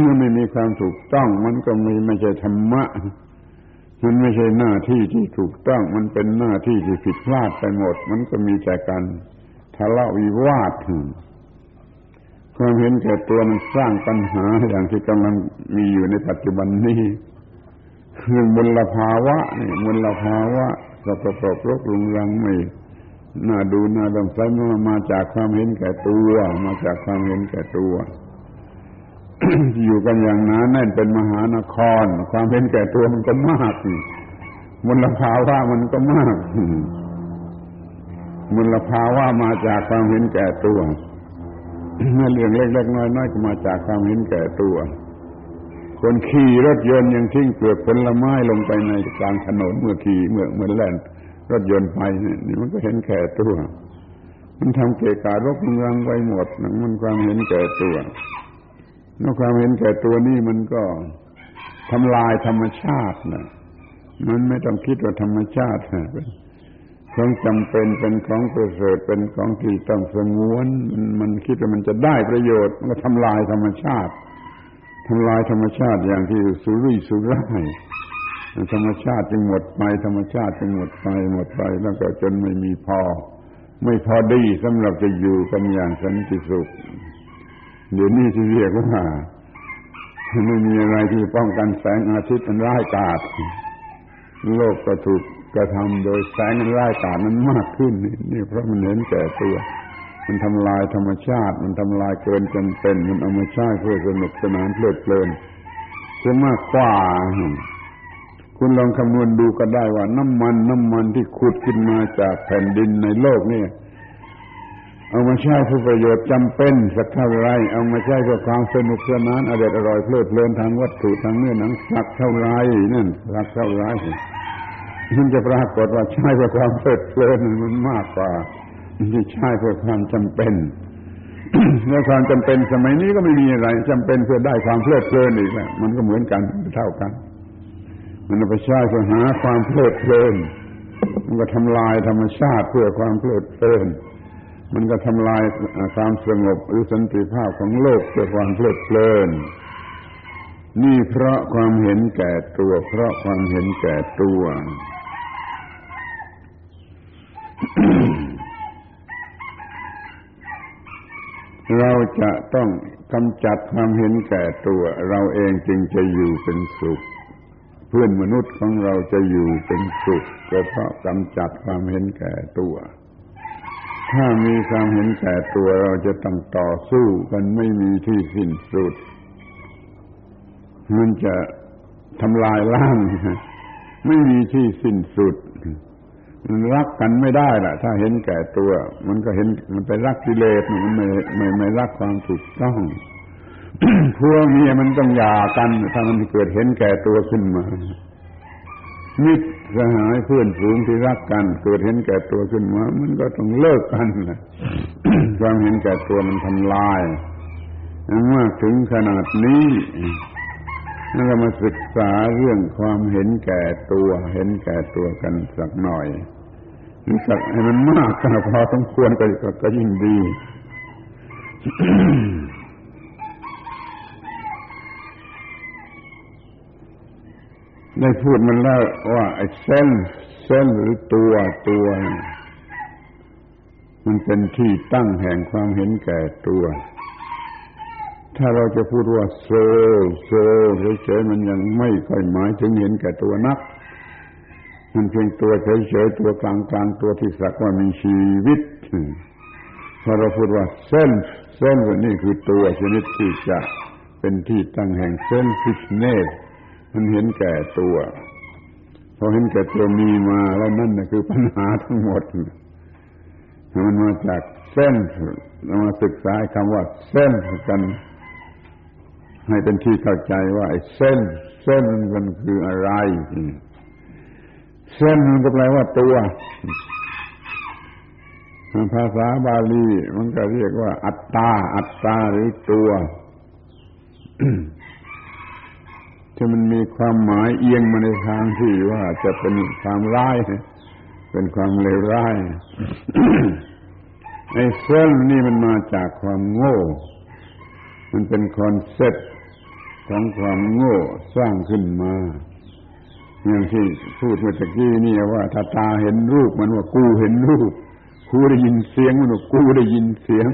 Speaker 1: มันไม่มีความถูกต้อง มันก็ไม่ไม่ใช่ธรรมะ มันไม่ใช่หน้าที่ที่ถูกต้อง มันเป็นหน้าที่ที่ผิดพลาดไปหมด มันก็มีแต่การทะเลาะวิวาท ความเห็นแก่ตัวมันสร้างปัญหาอย่างที่กำลังมีอยู่ในปัจจุบันนี้คือมลภาวะนี่มลภาวะสกปรกรกรุงรังไม่น่าดูน่าดงใสมามาจากความเห็นแก่ตัว มาจากความเห็นแก่ตัว อยู่กันอย่างนั้นแน่นเป็นมหานคร ความเห็นแก่ตัวมันก็มากมลภาวะมันก็มากมลภาวะมาจากความเห็นแก่ตัว เมื่อเรื่องเล็กๆน้อยๆก็มาจากความเห็นแก่ตัว คนขี่รถยนต์ยังทิ้งเปลือกผลไม้ลงไปในกลางถนนเมื่อขี่เมื่อเมื่อแล่นรถยนต์ไปนี่มันก็เห็นแก่ตัว มันทำเกกะรกเมืองไว้หมดนั่นมันความเห็นแก่ตัวแล้วความเห็นแก่ตัวนี่มันก็ทำลายธรรมชาตินะมันไม่ต้องคิดว่าธรรมชาติ ของจำเป็นเป็นของประเสริฐเป็นของที่ต้องสงวนมันคิดว่ามันจะได้ประโยชน์ มันก็ทำลายธรรมชาติทำลายธรรมชาติอย่างที่สุรุ่ยสุร่ายธรรมชาติจึงหมดไปธรรมชาติจึงหมดไปหมดไป แล้วก็จนไม่มีพอ ไม่พอดีสำหรับจะอยู่กันอย่างสันติสุข เดี๋ยวนี้ที่เรียกว่าไม่มีอะไรที่ป้องกันแสงอาทิตย์มันร้ายกาจโลกก็ถูก กระทำโดยแสงร้ายกาจมันมากขึ้นนี่เพราะมันเห็นแก่ตัว มันทำลายธรรมชาติ มันทำลายเกินจำเป็น มันเอามาใช้เพื่อสนุกสนานเพลิดเพลินจะมากกว่า คุณลองคำนวณดูก็ได้ว่า น้ำมันน้ำมันที่ขุดขึ้นมาจากแผ่นดินในโลกนี่เอามาใช้เพื่อประโยชน์จำเป็นสักเท่าไร เอามาใช้เพื่อความสนุกสนานอร่อยอร่อยเพลิดเพลินทางวัตถุทางเนื้อหนังสักเท่าไรนั่นสักเท่าไร มันจะปรากฏว่าใช้เพื่อความเพลิดเพลินมันมากกว่าที่ใช้เพื่อความจำเป็นแล้วความจำเป็นสมัยนี้ก็ไม่มีอะไรจำเป็นเพื่อได้ความเพลิดเพลินอีกแล้วมันก็เหมือนกันเท่ากัน มันไปใช้เพื่อหาความเพลิดเพลิน มันก็ทำลายธรรมชาติเพื่อความเพลิดเพลิน มันก็ทำลายความสงบหรือสันติภาพของโลกเพื่อความเพลิดเพลินนี่เพราะความเห็นแก่ตัว เพราะความเห็นแก่ตัว เราจะต้องกำจัดความเห็นแก่ตัว เราเองจึงจะอยู่เป็นสุข เพื่อนมนุษย์ของเราจะอยู่เป็นสุขก็เพราะกำจัดความเห็นแก่ตัว ถ้ามีความเห็นแก่ตัวเราจะต้องต่อสู้กันไม่มีที่สิ้นสุด มันจะทำลายล้างไม่มีที่สิ้นสุด มันรักกันไม่ได้ล่ะ ถ้าเห็นแก่ตัว มันก็เห็นมันไปรักกิเลสมันไม่ไม่ไม่รักความถูกต้องพวกเมียมันต้องหย่ากันถ้ามันเกิดเห็นแก่ตัวขึ้นมามิตรสหายเพื่อนฝูงที่รักกัน เกิดเห็นแก่ตัวขึ้นมา มันก็ต้องเลิกกันนะความเห็นแก่ตัวมันทำลายมื่อถึงขนาดนี้เรามาศึกษาเรื่องความเห็นแก่ตัว เห็นแก่ตัวกันสักหน่อย สักให้มันมากก็พอสมควรก็ก็ยิ่งดีได้พูดมันแล้วว่าไอ้เส้นเส้นหรือตัวตัวมันเป็นที่ตั้งแห่งความเห็นแก่ตัว ถ้าเราจะพูดว่าโซโซเฉยๆมันยังไม่ค่อยหมายถึงเห็นแก่ตัวนัก มันเพียงตัวเฉยๆตัวกลางๆตัวที่สักว่ามีชีวิตพอเราพูดว่าเส้นเส้นนี่คือตัวชนิดที่จะเป็นที่ตั้งแห่งเส้นฟิชเนสมันเห็นแก่ตัวพอเห็นแก่ตัวมีมาแล้วนั่นนะคือปัญหาทั้งหมดมันมาจากเส้นเรามาศึกษาคำว่าเส้นกัน ให้เป็นที่เข้าใจว่าไอ้เส้น เส้นมันคืออะไร เส้นมันก็แปลว่าตัว ภาษาบาลี มันก็เรียกว่า อัตตา อัตตาหรือตัวที่มันมีความหมายเอียงมาในทางที่ว่าจะเป็นความร้าย เป็นความเลวร้ายไอ้เส้นนี่มันมาจากความโง่ มันเป็น concept ของความโง่สร้างขึ้นมา อย่างที่พูดเมื่อกี้นี่ว่าถ้าตาเห็นรูปมันว่ากูเห็นรูปกูได้ยินเสียงมันว่ากูได้ยินเสียง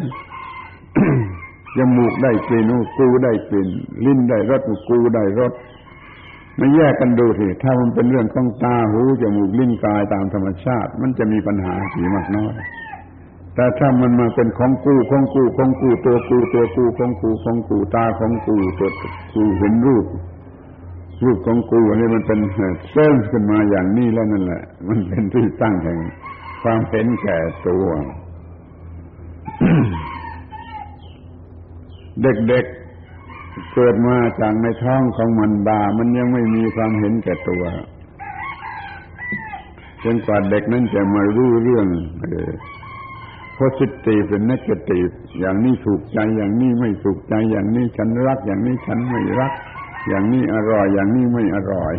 Speaker 1: จมูกได้กลิ่นกูได้กลิ่นลิ้นได้รสกูได้รสมาแยกกันดูสิถ้ามันเป็นเรื่องของตาหูจมูกลิ้นกายตามธรรมชาติ มันจะมีปัญหาสีมากน้อยแต่ถ้ามันมาเป็นของกูของกูของกูตัวกูตัวกูของกูของกูตาของกูตัวกูเห็นรูป รูปของกูอันนี้มันเป็นเส้นขึ้นมาอย่างนี้แล้วนั่นแหละ มันเป็นที่ตั้งแห่งความเห็นแก่ตัว เด็กๆเกิดมาจากในท้องของมันดา มันยังไม่มีความเห็นแก่ตัวจนกว่าเด็กนั้นจะมารู้เรื่องโพสิทีฟเป็นนักตีฟอย่างนี้ถูกใจอย่างนี้ไม่ถูกใจอย่างนี้ฉันรักอย่างนี้ฉันไม่รัก อย่างนี้อร่อย อย่างนี้ไม่อร่อย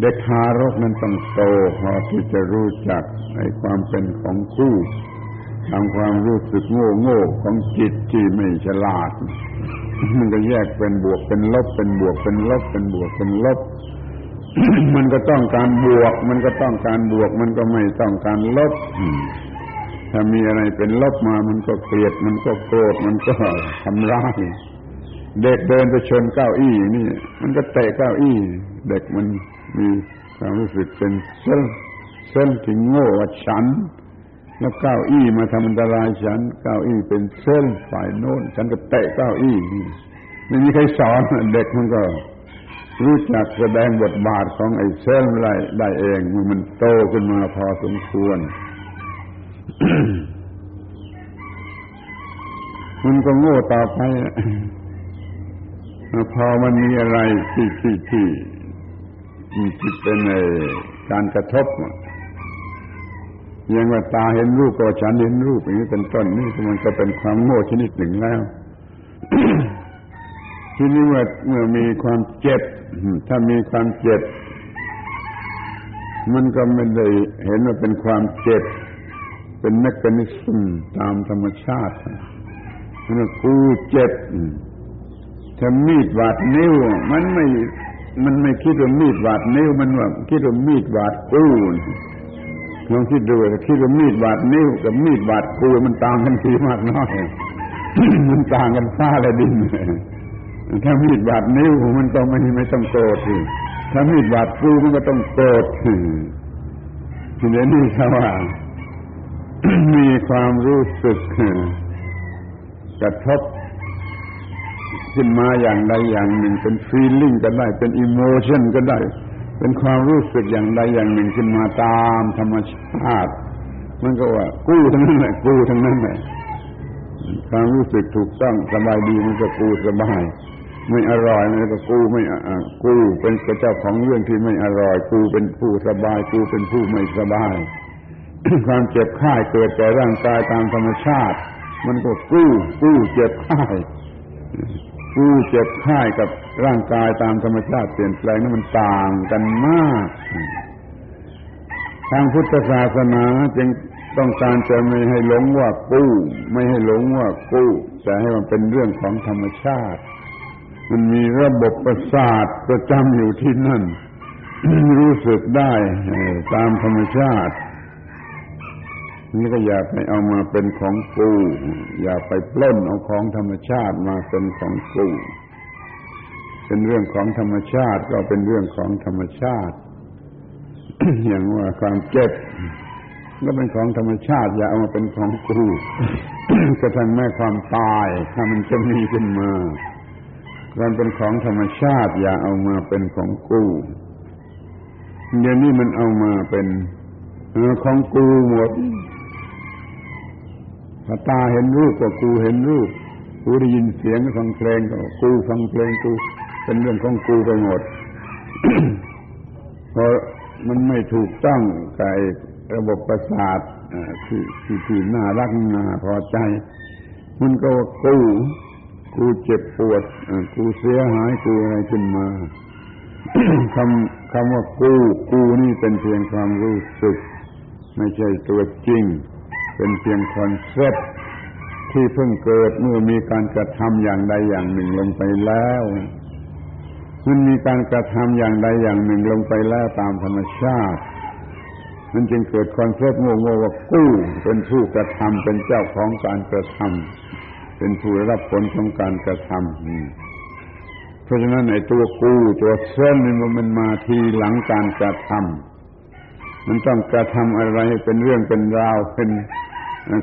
Speaker 1: เด็กทารกนั้นต้องโตพอที่จะรู้จักในความเป็นของคู่ทำความรู้สึกโง่โง่ของจิตที่ไม่ฉลาด มันก็แยกเป็นบวกเป็นลบ เป็นบวกเป็นลบ เป็นบวกเป็นลบ มันก็ต้องการบวก มันก็ต้องการบวก มันก็ไม่ต้องการลบถ้ามีอะไรเป็นลบมา มันก็เกลียด มันก็โกรธ มันก็ทำร้าย เด็กเดินไปชนเก้าอี้นี่ มันก็เตะเก้าอี้ เด็กมันมีความรู้สึกเป็นเส้นเส้นที่โง่ว่าฉัน แล้วเก้าอี้มาทำอันตรายฉัน เก้าอี้เป็นเส้นฝ่ายโน้น ฉันก็เตะเก้าอี้ไม่มีใครสอนเด็กมันก็รู้จักแสดงบทบาทของไอ้เซลได้ได้เองเมื่อมันโตขึ้นมาพอสมควร มันก็โง่ต่อไป พอมันมีอะไรที่ที่ที่ที่เป็นในการกระทบยังว่าตาเห็นรูปก็ฉันเห็นรูปอย่างนี้เป็นต้นนี่มันก็เป็นความโง่ชนิดหนึ่งแล้วทีนี้เมื่อเมื่อมีความเจ็บ ถ้ามีความเจ็บ มันก็ไม่ได้เห็นว่าเป็นความเจ็บ เป็นเมคานิซึมตามธรรมชาติมันกูเจ็บ ถ้ามีดบาดนิ้ว มันไม่ มันไม่คิดว่ามีดบาดนิ้ว มันว่าคิดว่ามีดบาดกูลองคิดดูคิดว่ามีดบาดนิ้วกับมีดบาดกูมันต่างกันทีมากน้อยมันต่างกันฟ้าและดินถ้ามีดบาดนิ้วมันต้องไม่ไม่ต้องโกรธถ้ามีดบาดกูมันก็ต้องโกรธทีนี้นี่เขาว่ามีความรู้สึกกระทบ ขึ้นมาอย่างใดอย่างหนึ่ง เป็นฟีลลิ่งก็ได้ เป็นอิโมชันก็ได้ เป็นความรู้สึกอย่างใดอย่างหนึ่งขึ้นมาตามธรรมชาติ มันก็ว่า กู้ทั้งนั้นแหละกู้ทั้งนั้นแหละความรู้สึกถูกต้องสบายดีมันก็กู้สบายไม่อร่อยมันก็กู้ไม่กู้เป็นเจ้าของเรื่องที่ไม่อร่อย กู้เป็นผู้สบาย กู้เป็นผู้ไม่สบาย ความเจ็บไข้เกิดแก่ร่างกายตามธรรมชาติ มันก็กู้กู้เจ็บไข้ กู้เจ็บไข้กับร่างกายตามธรรมชาติเปลี่ยนแปลงนั้นมันต่างกันมาก ทางพุทธศาสนาจึงต้องการจะไม่ให้หลงว่ากู้ ไม่ให้หลงว่ากู้ แต่ให้มันเป็นเรื่องของธรรมชาติ มันมีระบบประสาทประจำอยู่ที่นั่น รู้สึกได้ตามธรรมชาติ นี่ก็อย่าไปเอามาเป็นของกูอย่าไปปล้นเอาของธรรมชาติมาเป็นของกูเป็นเรื่องของธรรมชาติก็เป็นเรื่องของธรรมชาติ อย่างว่าความเจ็บก็เป็นของธรรมชาติ อย่าเอามาเป็นของกูกระทั่งแม้ความตายถ้ามันจะมีขึ้นมามันเป็นของธรรมชาติ อย่าเอามาเป็นของกูเดี๋ยวนี้มันเอามาเป็นของกูหมด ถ้าตาเห็นรูปก็กูเห็นรูป กูได้ยินเสียงฟังเพลงก็กูฟังเพลงกู เป็นเรื่องของกูไปหมดเพราะมันไม่ถูกต้องกับระบบประสาทที่ที่ที่น่ารักน่าพอใจ มันก็ว่ากู กูเจ็บปวดกูเสียหายกูอะไรขึ้นมาคำคำว่ากู กูนี่เป็นเพียงความรู้สึก ไม่ใช่ตัวจริง เป็นเพียง concept ที่เพิ่งเกิดเมื่อมีการกระทำอย่างใดอย่างหนึ่งลงไปแล้วมันมีการกระทำอย่างใดอย่างหนึ่งลงไปแล้วตามธรรมชาติ มันจึงเกิดคอนเซ็ปต์โง่ๆว่ากู้เป็นผู้กระทำเป็นเจ้าของการกระทำเป็นผู้รับผลของการกระทำเพราะฉะนั้นไอ้ตัวกู้ตัวเส้นนี่มันมาทีหลังการกระทำมันต้องกระทำอะไรเป็นเรื่องเป็นราวเป็น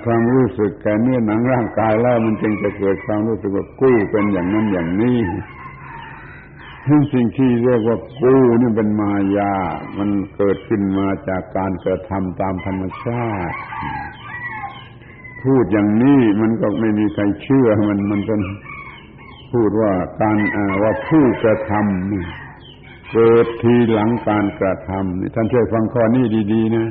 Speaker 1: ความรู้สึกแก่เนื้อหนังร่างกายแล้วมันจึงจะเกิดความรู้สึกว่ากู้เป็นอย่างนั้นอย่างนี้ทั้งสิ่งที่เรียกว่ากู้นี่เป็นมายา มันเกิดขึ้นมาจากการกระทำตามธรรมชาติพูดอย่างนี้มันก็ไม่มีใครเชื่อมันมันเป็นพูดว่าการว่าผู้กระทำเกิดทีหลังการกระทำท่านช่วยฟังข้อนี้ดี ๆ นะ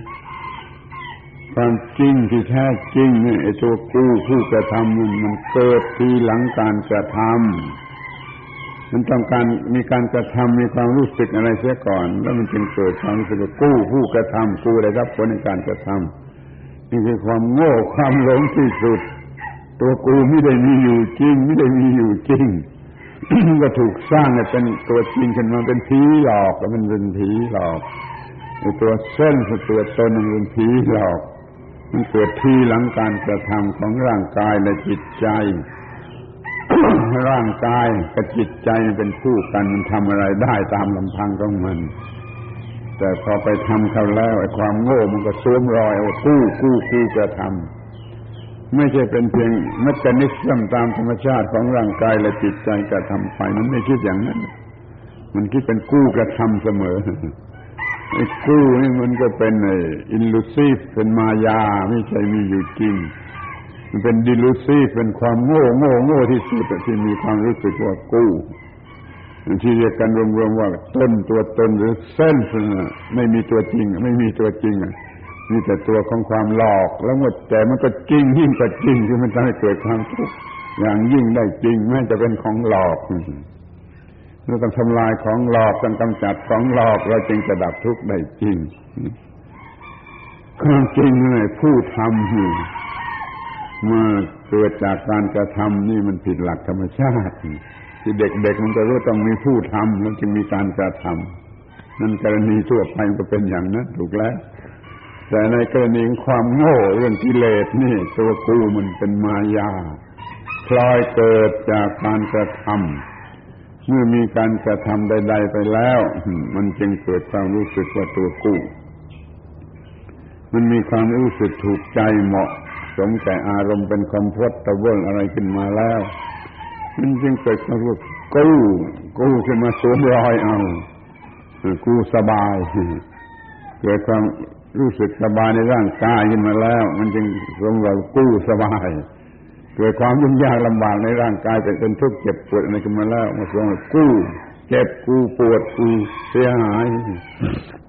Speaker 1: ความจริงที่แท้จริงเนี่ยไอ้ตัวกู้ผู้กระทำมันเกิดทีหลังการกระทำมันต้องการมีการกระทำมีความรู้สึกอะไรเสียก่อน แล้วมันจึงเกิดความรู้สึกกู้ผู้กระทำกู้ได้รับผลในการกระทำนี่คือความโง่ความหลงที่สุด ตัวกูไม่ได้มีอยู่จริง ไม่ได้มีอยู่จริงก็ถูกสร้างเป็นตัวจริงขึ้นมาเป็นผีหลอกแล้วมันเป็นผีหลอกตัวเส้นตัวตนมันเป็นผีหลอก มันเกิดที่หลังการกระทำของร่างกายและจิตใจ ร่างกายกับจิตใจเป็นคู่กันมันทำอะไรได้ตามลำพังของมัน แต่พอไปทำเขาแล้วไอ้ความโง่มันก็สวมรอยเอากู้กู้กู้กระทำไม่ใช่เป็นเพียงมัจนิสัมตามธรรมชาติของร่างกายและจิตใจกระทำไปมันไม่คิดอย่างนั้น มันคิดเป็นกู้กระทำเสมอ ไอ้กูนี่มันก็เป็นไอ illusive เป็นมายาไม่ใช่มีอยู่จริง มันเป็น delusive เป็นความโง่โง่โง่ที่สุดที่มีความรู้สึกว่ากูที่เรียกกันรวมๆว่าตนตัวตนหรือ self ไม่มีตัวจริง ไม่มีตัวจริงมีแต่ตัวของความหลอก แล้วหมดแต่มันก็จริงยิ่งกว่าจริงที่มันทำให้เกิดความทุกข์อย่างยิ่งได้จริงแม้จะเป็นของหลอก เราต้องทำลายของหลอกต้องกำจัดของหลอก เราจึงจะดับทุกข์ได้จริงความจริงเลยผู้ทำเมื่อเกิดจากการกระทำนี่มันผิดหลักธรรมชาติที่เด็กๆมันก็รู้ต้องมีผู้ทำแล้วจึงมีการกระทำนั่นกรณีทั่วไปก็เป็นอย่างนั้นถูกแล้ว แต่ในกรณีความโง่เรื่องกิเลสนี่ ตัวกูมันเป็นมายาพลอยเกิดจากการกระทำ เมื่อมีการกระทำใด ๆ ไปแล้ว มันจึงเกิดความรู้สึกว่าตัวกู้ มันมีความรู้สึกถูกใจเหมาะ สมแก่อารมณ์เป็นคอมฟอร์ตเวิลอะไรขึ้นมาแล้ว มันจึงเกิดความรู้กู้ กู้ขึ้นมาสวมรอยเอากู้สบาย เกิดความรู้สึกสบายในร่างกายขึ้นมาแล้ว มันจึงสวมรอยกู้สบาย เกิดความยุ่งยากลำบากในร่างกายแต่เป็นทุกข์เจ็บปวดอะไรขึ้นมาแล้วมาสวมกู้เจ็บกู้ปวดกู้เสียหาย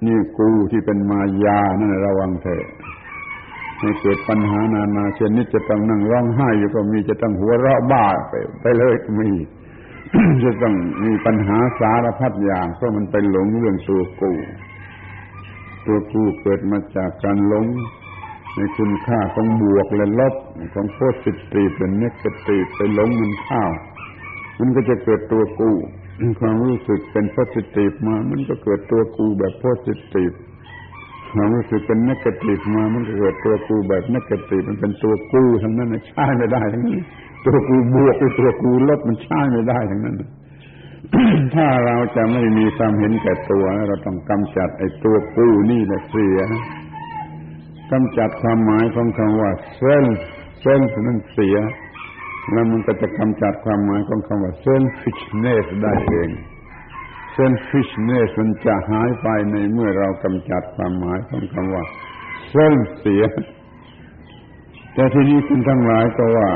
Speaker 1: นี่กู้ที่เป็นมายานั่นระวังเถอะให้เกิดปัญหานานาเช่นนี้จะต้องนั่งร้องไห้อยู่ก็มีจะต้องหัวเราะบ้าไปไปเลยก็มีจะต้องมีปัญหาสารพัดอย่างเพราะมันไปหลงเรื่องตัวกู ตัวกูเกิดมาจากการหลง ในคุณค่าของบวกและลบของโพสิทีเป็นเนกาทีไปหลงมันข้าว มันก็จะเกิดตัวกูความรู้สึกเป็นโพสิทีมา มันก็เกิดตัวกูแบบโพสิทีความรู้สึกเป็นนักติฟมา มันเกิดตัวกูแบบนักติฟมันเป็นตัวกูทั้งนั้นใช้ไม่ได้ทั้งนั้นตัวกูบวกหรือตัวกูลบมันใช้ไม่ได้ทั้งนั้น ถ้าเราจะไม่มีความเห็นแก่ตัว เราต้องกำจัดไอ้ตัวกูนี่แหละเสีย กำจัดความหมายของคำว่าเส้นเส้นนั้นเสีย แล้วมันก็จะกำจัดความหมายของคำว่าเส้นฟิชเนสได้เองเซนฟิชเนสมันจะหายไปในเมื่อเรากำจัดความหมายของคำว่าเส้นเสีย แต่ทีนี้คุณทั้งหลายก็ว่า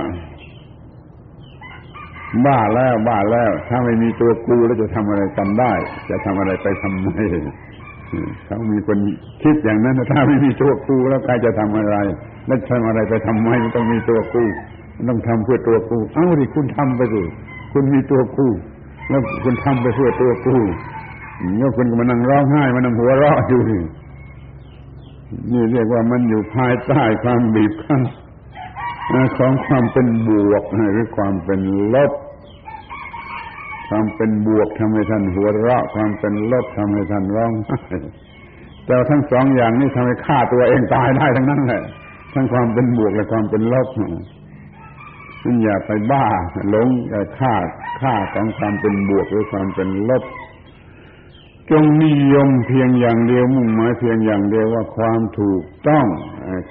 Speaker 1: บ้าแล้วบ้าแล้ว ถ้าไม่มีตัวกูแล้วจะทำอะไรกันได้ จะทำอะไรไปทำไม เขามีคนคิดอย่างนั้นถ้าไม่มีตัวกูแล้วใครจะทำอะไร แล้วทำอะไรไปทำไมต้องมีตัวกูต้องทำเพื่อตัวกูเอ้าดิคุณทำไปสิคุณมีตัวกูแล้วคุณทำไปเพื่อตัวกูแล้วคุณก็มานั่งร้องไห้มานั่งหัวเราะอยู่นี่เรียกว่ามันอยู่ภายใต้ความบีบคั้นของความเป็นบวกหรือความเป็นลบ ความเป็นบวกทำให้ท่านหัวเราะ ความเป็นลบทำให้ท่านร้องไห้แต่ทั้งสองอย่างนี้ทำให้ฆ่าตัวเองตายได้ทั้งนั้นแหละทั้งความเป็นบวกและความเป็นลบมันอย่าไปบ้าหลงฆ่าค่าของความเป็นบวกหรือความเป็นลบจงนิยมเพียงอย่างเดียวมุ่งหมายเพียงอย่างเดียวว่าความถูกต้อง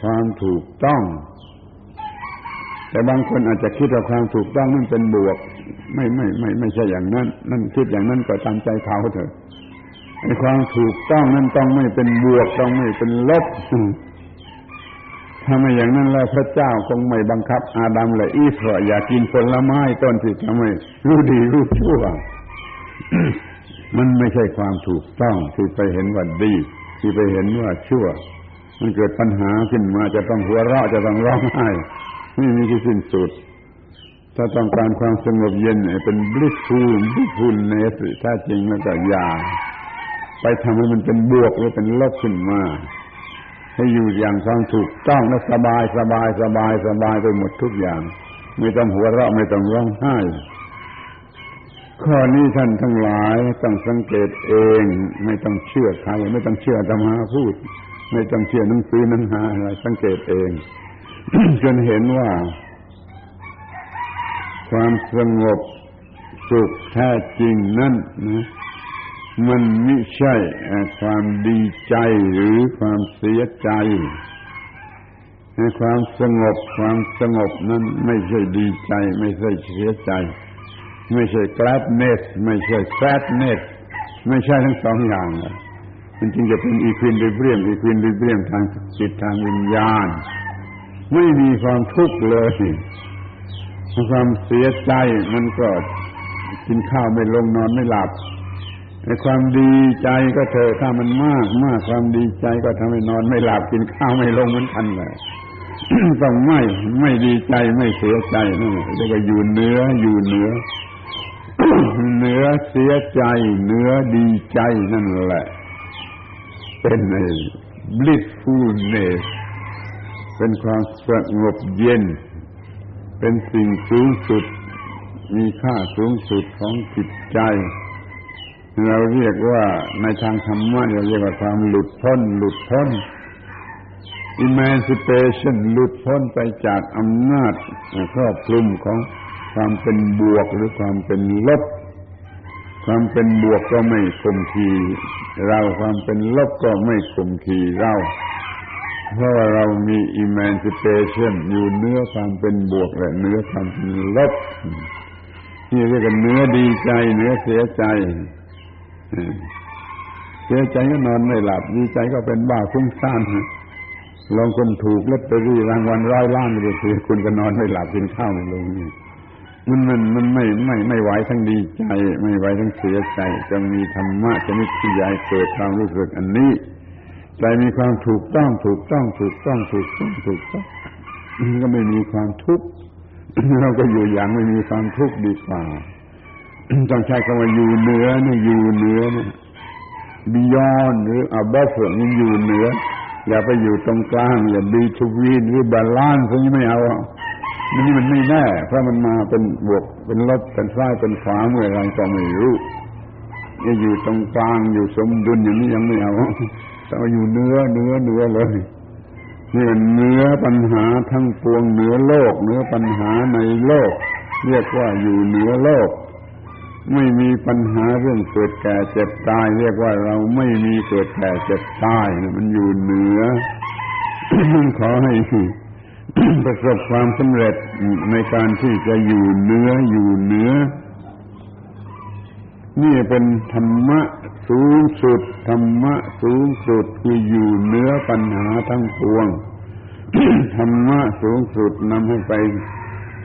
Speaker 1: ความถูกต้อง แต่บางคนอาจจะคิดว่าความถูกต้องนั่นเป็นบวก ไม่ไม่ไม่ไม่ใช่อย่างนั้น นั่นคิดอย่างนั้นก็ตามใจเขาเถอะไอ้ความถูกต้องนั่นต้องไม่เป็นบวกต้องไม่เป็นลบถ้าไม่อย่างนั้นแล้วพระเจ้าคงไม่บังคับ อาดัมและอีฟอย่ากินผลไม้ต้นที่ทำไมรู้ดีรู้ชั่วมันไม่ใช่ความถูกต้องที่ไปเห็นว่าดี ที่ไปเห็นว่าชั่ว มันเกิดปัญหาขึ้นมาจะต้องหัวเราะจะต้องร้องไห้ไม่มีที่สิ้นสุด ถ้าต้องการความสงบเย็นเป็นบลิสฟูลบลิฟูลเนสถ้าจริงแล้วก็ยาไปทำให้มันเป็นบวกหรือเป็นลบขึ้นมา ให้อยู่อย่างความถูกต้องและสบายสบายสบายสบายไปหมดทุกอย่าง ไม่ต้องหัวเราะไม่ต้องร้องไห้ข้อนี้ท่านทั้งหลายต้องสังเกตเอง ไม่ต้องเชื่อใครไม่ต้องเชื่อธรรมะพูด ไม่ต้องเชื่อหนังสือหนังหาอะไรสังเกตเองจนเห็นว่า ความสงบสุขแท้จริงนั่นนะมันไม่ใช่ความดีใจหรือความเสียใจความสงบความสงบนั้นไม่ใช่ดีใจ ไม่ใช่เสียใจ ไม่ใช่ gladness ไม่ใช่ sadness ไม่ใช่ทั้งสองอย่างมันจึงจะเป็นอีควินดิเบียมอีควินดิเบียมทางจิตทางวิญญาณ ไม่มีความทุกข์เลย ความเสียใจมันก็กินข้าวไม่ลงนอนไม่หลับในความดีใจก็เถอะถ้ามันมากมากความดีใจก็ทำให้นอนไม่หลับกินข้าวไม่ลงเหมือนกันเลยต้องไม่ไม่ดีใจไม่เสียใจนั่นเรียกว่าอยู่เนื้ออยู่เนื้อเนื้อเสียใจเนื้อดีใจนั่นแหละ เป็นไอ้ blissfulness เป็นความสงบเย็น เป็นสิ่งสูงสุด มีค่าสูงสุดของจิตใจ เราเรียกว่าในทางธรรมะเราเรียกว่าความหลุดพ้น หลุดพ้น emancipation หลุดพ้นไปจากอำนาจครอบคลุมของความเป็นบวกหรือความเป็นลบ ความเป็นบวกก็ไม่ข่มขีเราความเป็นลบก็ไม่ข่มขีเรา เพราะว่าเรามี emancipation อยู่เนื้อความเป็นบวกและเนื้อความเป็นลบนี่เรียกกันเนื้อดีใจ เนื้อเสียใจเสียใจก็นอนไม่หลับ ดีใจก็เป็นบ้าฟุ้งซ่านลองคนถูกลอตเตอรี่รางวัลร้อยล้านเลยคือคุณก็นอนไม่หลับกินข้าวไม่ลงนี่มันมันมันไม่ไม่ไม่ไหวทั้งดีใจ ไม่ไหวทั้งเสียใจจะมีธรรมะจะมีที่ใหญ่เกิดความรู้สึกอันนี้ ใจมีความถูกต้องถูกต้องถูกต้องถูกต้องถูกต้องก็ไม่มีความทุกข์เราก็อยู่อย่างไม่มีความทุกข์ดีกว่าต้องใช้คำว่าอยู่เหนือนี่อยู่เหนือนี่ beyond หรือ above นี่อยู่เหนือ อย่าไปอยู่ตรงกลาง อย่า between หรือ balance พวกนี้ไม่เอานี่มันไม่แน่เพราะมันมาเป็นบวกเป็นลบเป็นซ้ายเป็นขวาเมื่อไรก็ไม่รู้จะอยู่ตรงกลางอยู่สมดุลอย่างนี้ยังไม่เอา ต้องอยู่เหนือเหนือเหนือเลยนี่เหนือปัญหาทั้งปวงเหนือโลกเหนือปัญหาในโลก เรียกว่าอยู่เหนือโลก ไม่มีปัญหาเรื่องเกิดแก่เจ็บตาย เรียกว่าเราไม่มีเกิดแก่เจ็บตายมันอยู่เหนือขอให้ประสบความสำเร็จในการที่จะอยู่เนื้ออยู่เนื้อนี่เป็นธรรมะ สูงสุดธรรมะสูงสุดคืออยู่เนื้อปัญหาทั้งปวงธรรมะสูงสุดนำให้ไป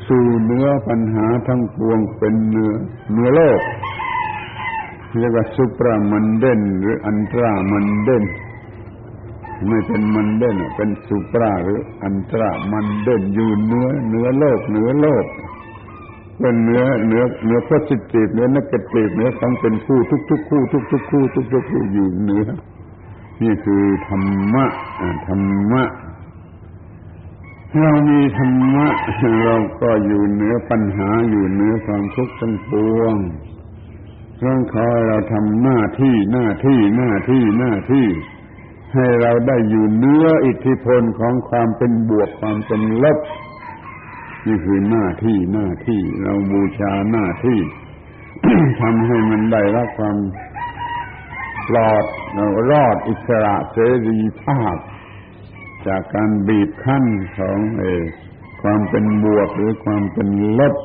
Speaker 1: สู่เนื้อปัญหาทั้งปวงเป็นเนื้อเนื้อโลกเรียกว่าสุปรามันเด่นหรืออันตรามันเด่นไม่เป็นมันเด่นเป็นสุปราหรืออันตรามันเด่นอยู่เนื้อเนื้อโลกเนื้อโลก เป็นเนื้อเนื้อเนื้อโพสิทีฟเนื้อนักเติฟเนื้อต้งเป็นคู่ทุกทุกคู่ทุกทุกคู่ทุกทุกคู่อยู่เนื้อนี่คือธรรมะธรรมะเรามีธรรมะเราก็อยู่เหนือปัญหาอยู่เหนือความทุกข์ทั้งปวงเรื่องขอเราทำหน้าที่หน้าที่หน้าที่หน้าที่ ให้เราได้อยู่เนื้ออิทธิพลของความเป็นบวกความเป็นลบ นี่คือหน้าที่หน้าที่เราบูชาหน้าที่ทำให้มันได้รับความปลอดเรารอดอิสระเสรีภาพ จากการบีบคั้นของเอความเป็นบวกหรือความเป็นลบ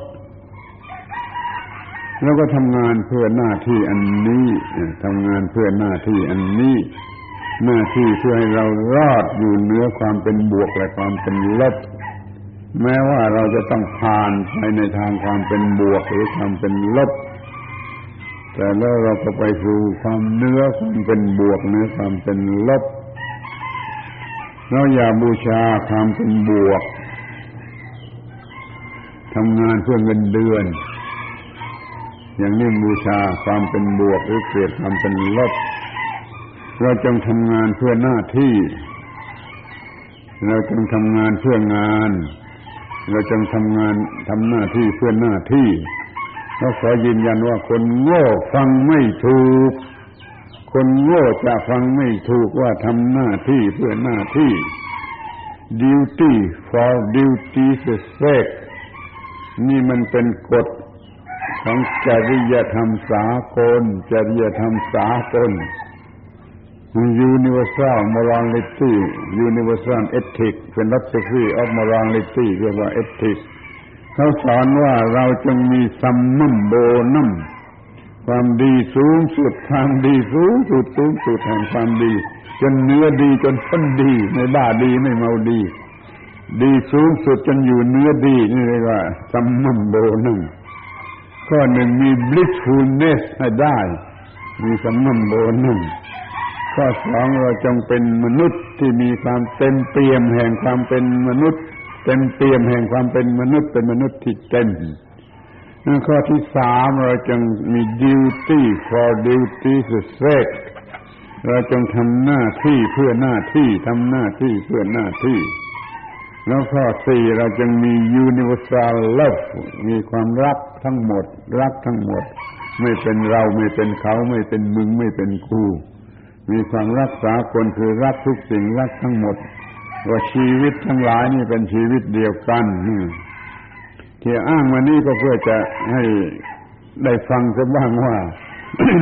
Speaker 1: แล้วก็ทำงานเพื่อหน้าที่อันนี้ทำงานเพื่อหน้าที่อันนี้ หน้าที่เพื่อให้เรารอดอยู่เหนือความเป็นบวกและความเป็นลบ แม้ว่าเราจะต้องผ่านไปในทางความเป็นบวกหรือความเป็นลบ แต่แล้วเราก็ไปสู่ความเนื้อความเป็นบวกเนื้อความเป็นลบ เราอย่าบูชาความเป็นบวกทำงานเพื่อเงินเดือน อย่างนี้บูชาความเป็นบวกหรือเกลียดความเป็นลบ เราจงทำงานเพื่อหน้าที่ เราจงทำงานเพื่องาน เราจึงทำงานทำหน้าที่เพื่อหน้าที่เราขอยืนยันว่าคนโง่ฟังไม่ถูก คนโง่จะฟังไม่ถูกว่าทำหน้าที่เพื่อหน้าที่ duty for duty's sake นี่มันเป็นกฎของจริยธรรมสากลจริยธรรมสากล universal morality universal ethics philosophy of morality เรียกว่า ethics เขาสอนว่าเราจงมีซัมมัมโบนัมความดีสูงสุดความดีสูงสุดสูงสุดแห่งความดี จนเนื้อดีจนพ้นดีไม่บ้าดีไม่เมาดี ดีสูงสุดจนอยู่เนื้อดีนี่เรียกว่าสัมมัมโบนึงข้อหนึ่งมี blissfulness ให้ได้ มีสัมมัมโบนึง ข้อสองเราจงเป็นมนุษย์ที่มีความเต็มเปี่ยมแห่งความเป็นมนุษย์ เต็มเปี่ยมแห่งความเป็นมนุษย์เป็นมนุษย์ที่เต็มข้อที่สามเราจงมี duty for duty's sake เราจงทำหน้าที่เพื่อหน้าที่ทำหน้าที่เพื่อหน้าที่ แล้วข้อสี่เราจึงมี universal love มีความรักทั้งหมด รักทั้งหมด ไม่เป็นเราไม่เป็นเขาไม่เป็นมึงไม่เป็นกู มีความรักษาคนคือรักทุกสิ่งรักทั้งหมดว่าชีวิตทั้งหลายนี่เป็นชีวิตเดียวกันที่อ้างมานี้ก็เพื่อจะให้ได้ฟังสักบ้างว่า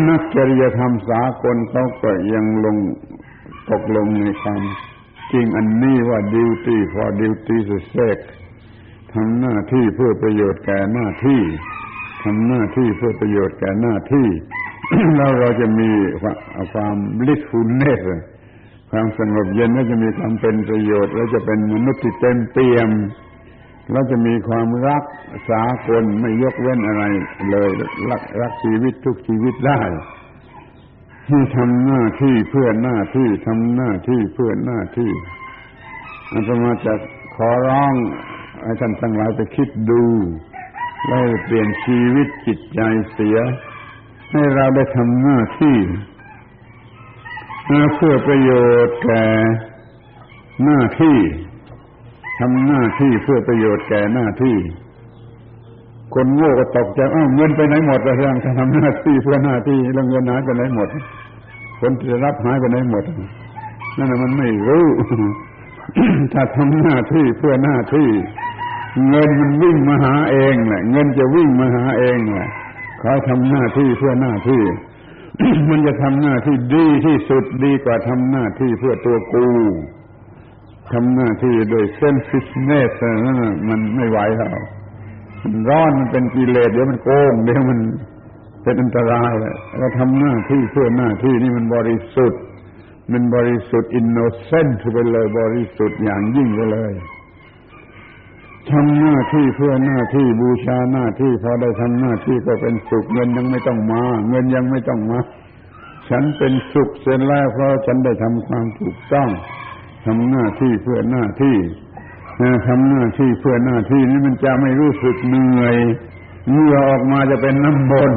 Speaker 1: นักจริยธรรมสากลเขาก็ยังลงตกลงในความจริงอันนี้ว่า duty for duty's sake ทำหน้าที่เพื่อประโยชน์แก่หน้าที่ทำหน้าที่เพื่อประโยชน์แก่หน้าที่ แล้วเราจะมีความ blissfulness ความสงบเย็นแล้วจะมีความเป็นประโยชน์ แล้วจะเป็นมนุษย์ที่เต็มเปี่ยมเราจะมีความรักสากลไม่ยกเว้นอะไรเลยรักรักชีวิตทุกชีวิตได้ที่ทำหน้าที่เพื่อหน้าที่ทำหน้าที่เพื่อหน้าที่อาตมาจะขอร้องให้ท่านทั้งหลายไปคิดดูแล้วเปลี่ยนชีวิตจิตใจเสีย ให้เราได้ทำหน้าที่เพื่อประโยชน์แก่หน้าที่ทำหน้าที่เพื่อประโยชน์แก่หน้าที่ คนโง่ก็ตกใจอ้าวเงินไปไหนหมดแล้วเรื่องทำหน้าที่เพื่อหน้าที่แล้วเงินหายไปไหนหมด คนที่รับหายไปไหนหมดนั่นมันไม่รู้ถ้าทำหน้าที่เพื่อหน้าที่ เงินมันวิ่งมาหาเองแหละเงินจะวิ่งมาหาเองแหละ เขอทำหน้าที่เพื่อหน้าที่ มันจะทำหน้าที่ดีที่สุดดีกว่าทำหน้าที่เพื่อตัวกูทำหน้าที่โดยเส้นฟิสเนสนั่นมันไม่ไหวแล้วมันร้อนมันเป็นกิเลสเดี๋ยวมันโกงเดี๋ยวมันเป็นอันตรายแหละเราทำหน้าที่เพื่อหน้าที่นี่มันบริสุทธิ์ มันบริสุทธิ์อินโนเซนต์ไปเลยบริสุทธิ์อย่างยิ่งไปเลย ทำหน้าที่เพื่อหน้าที่บูชาหน้าที่พอได้ทำหน้าที่ก็เป็นสุขเงินยังไม่ต้องมา เงินยังไม่ต้องมา ฉันเป็นสุขเสร็จแล้วเพราะฉันได้ทำความถูกต้องทำหน้าที่เพื่อหน้าที่ทำหน้าที่เพื่อหน้าที่นี้มันจะไม่รู้สึกเหนื่อยเมื่อออกมาจะเป็นน้ำบน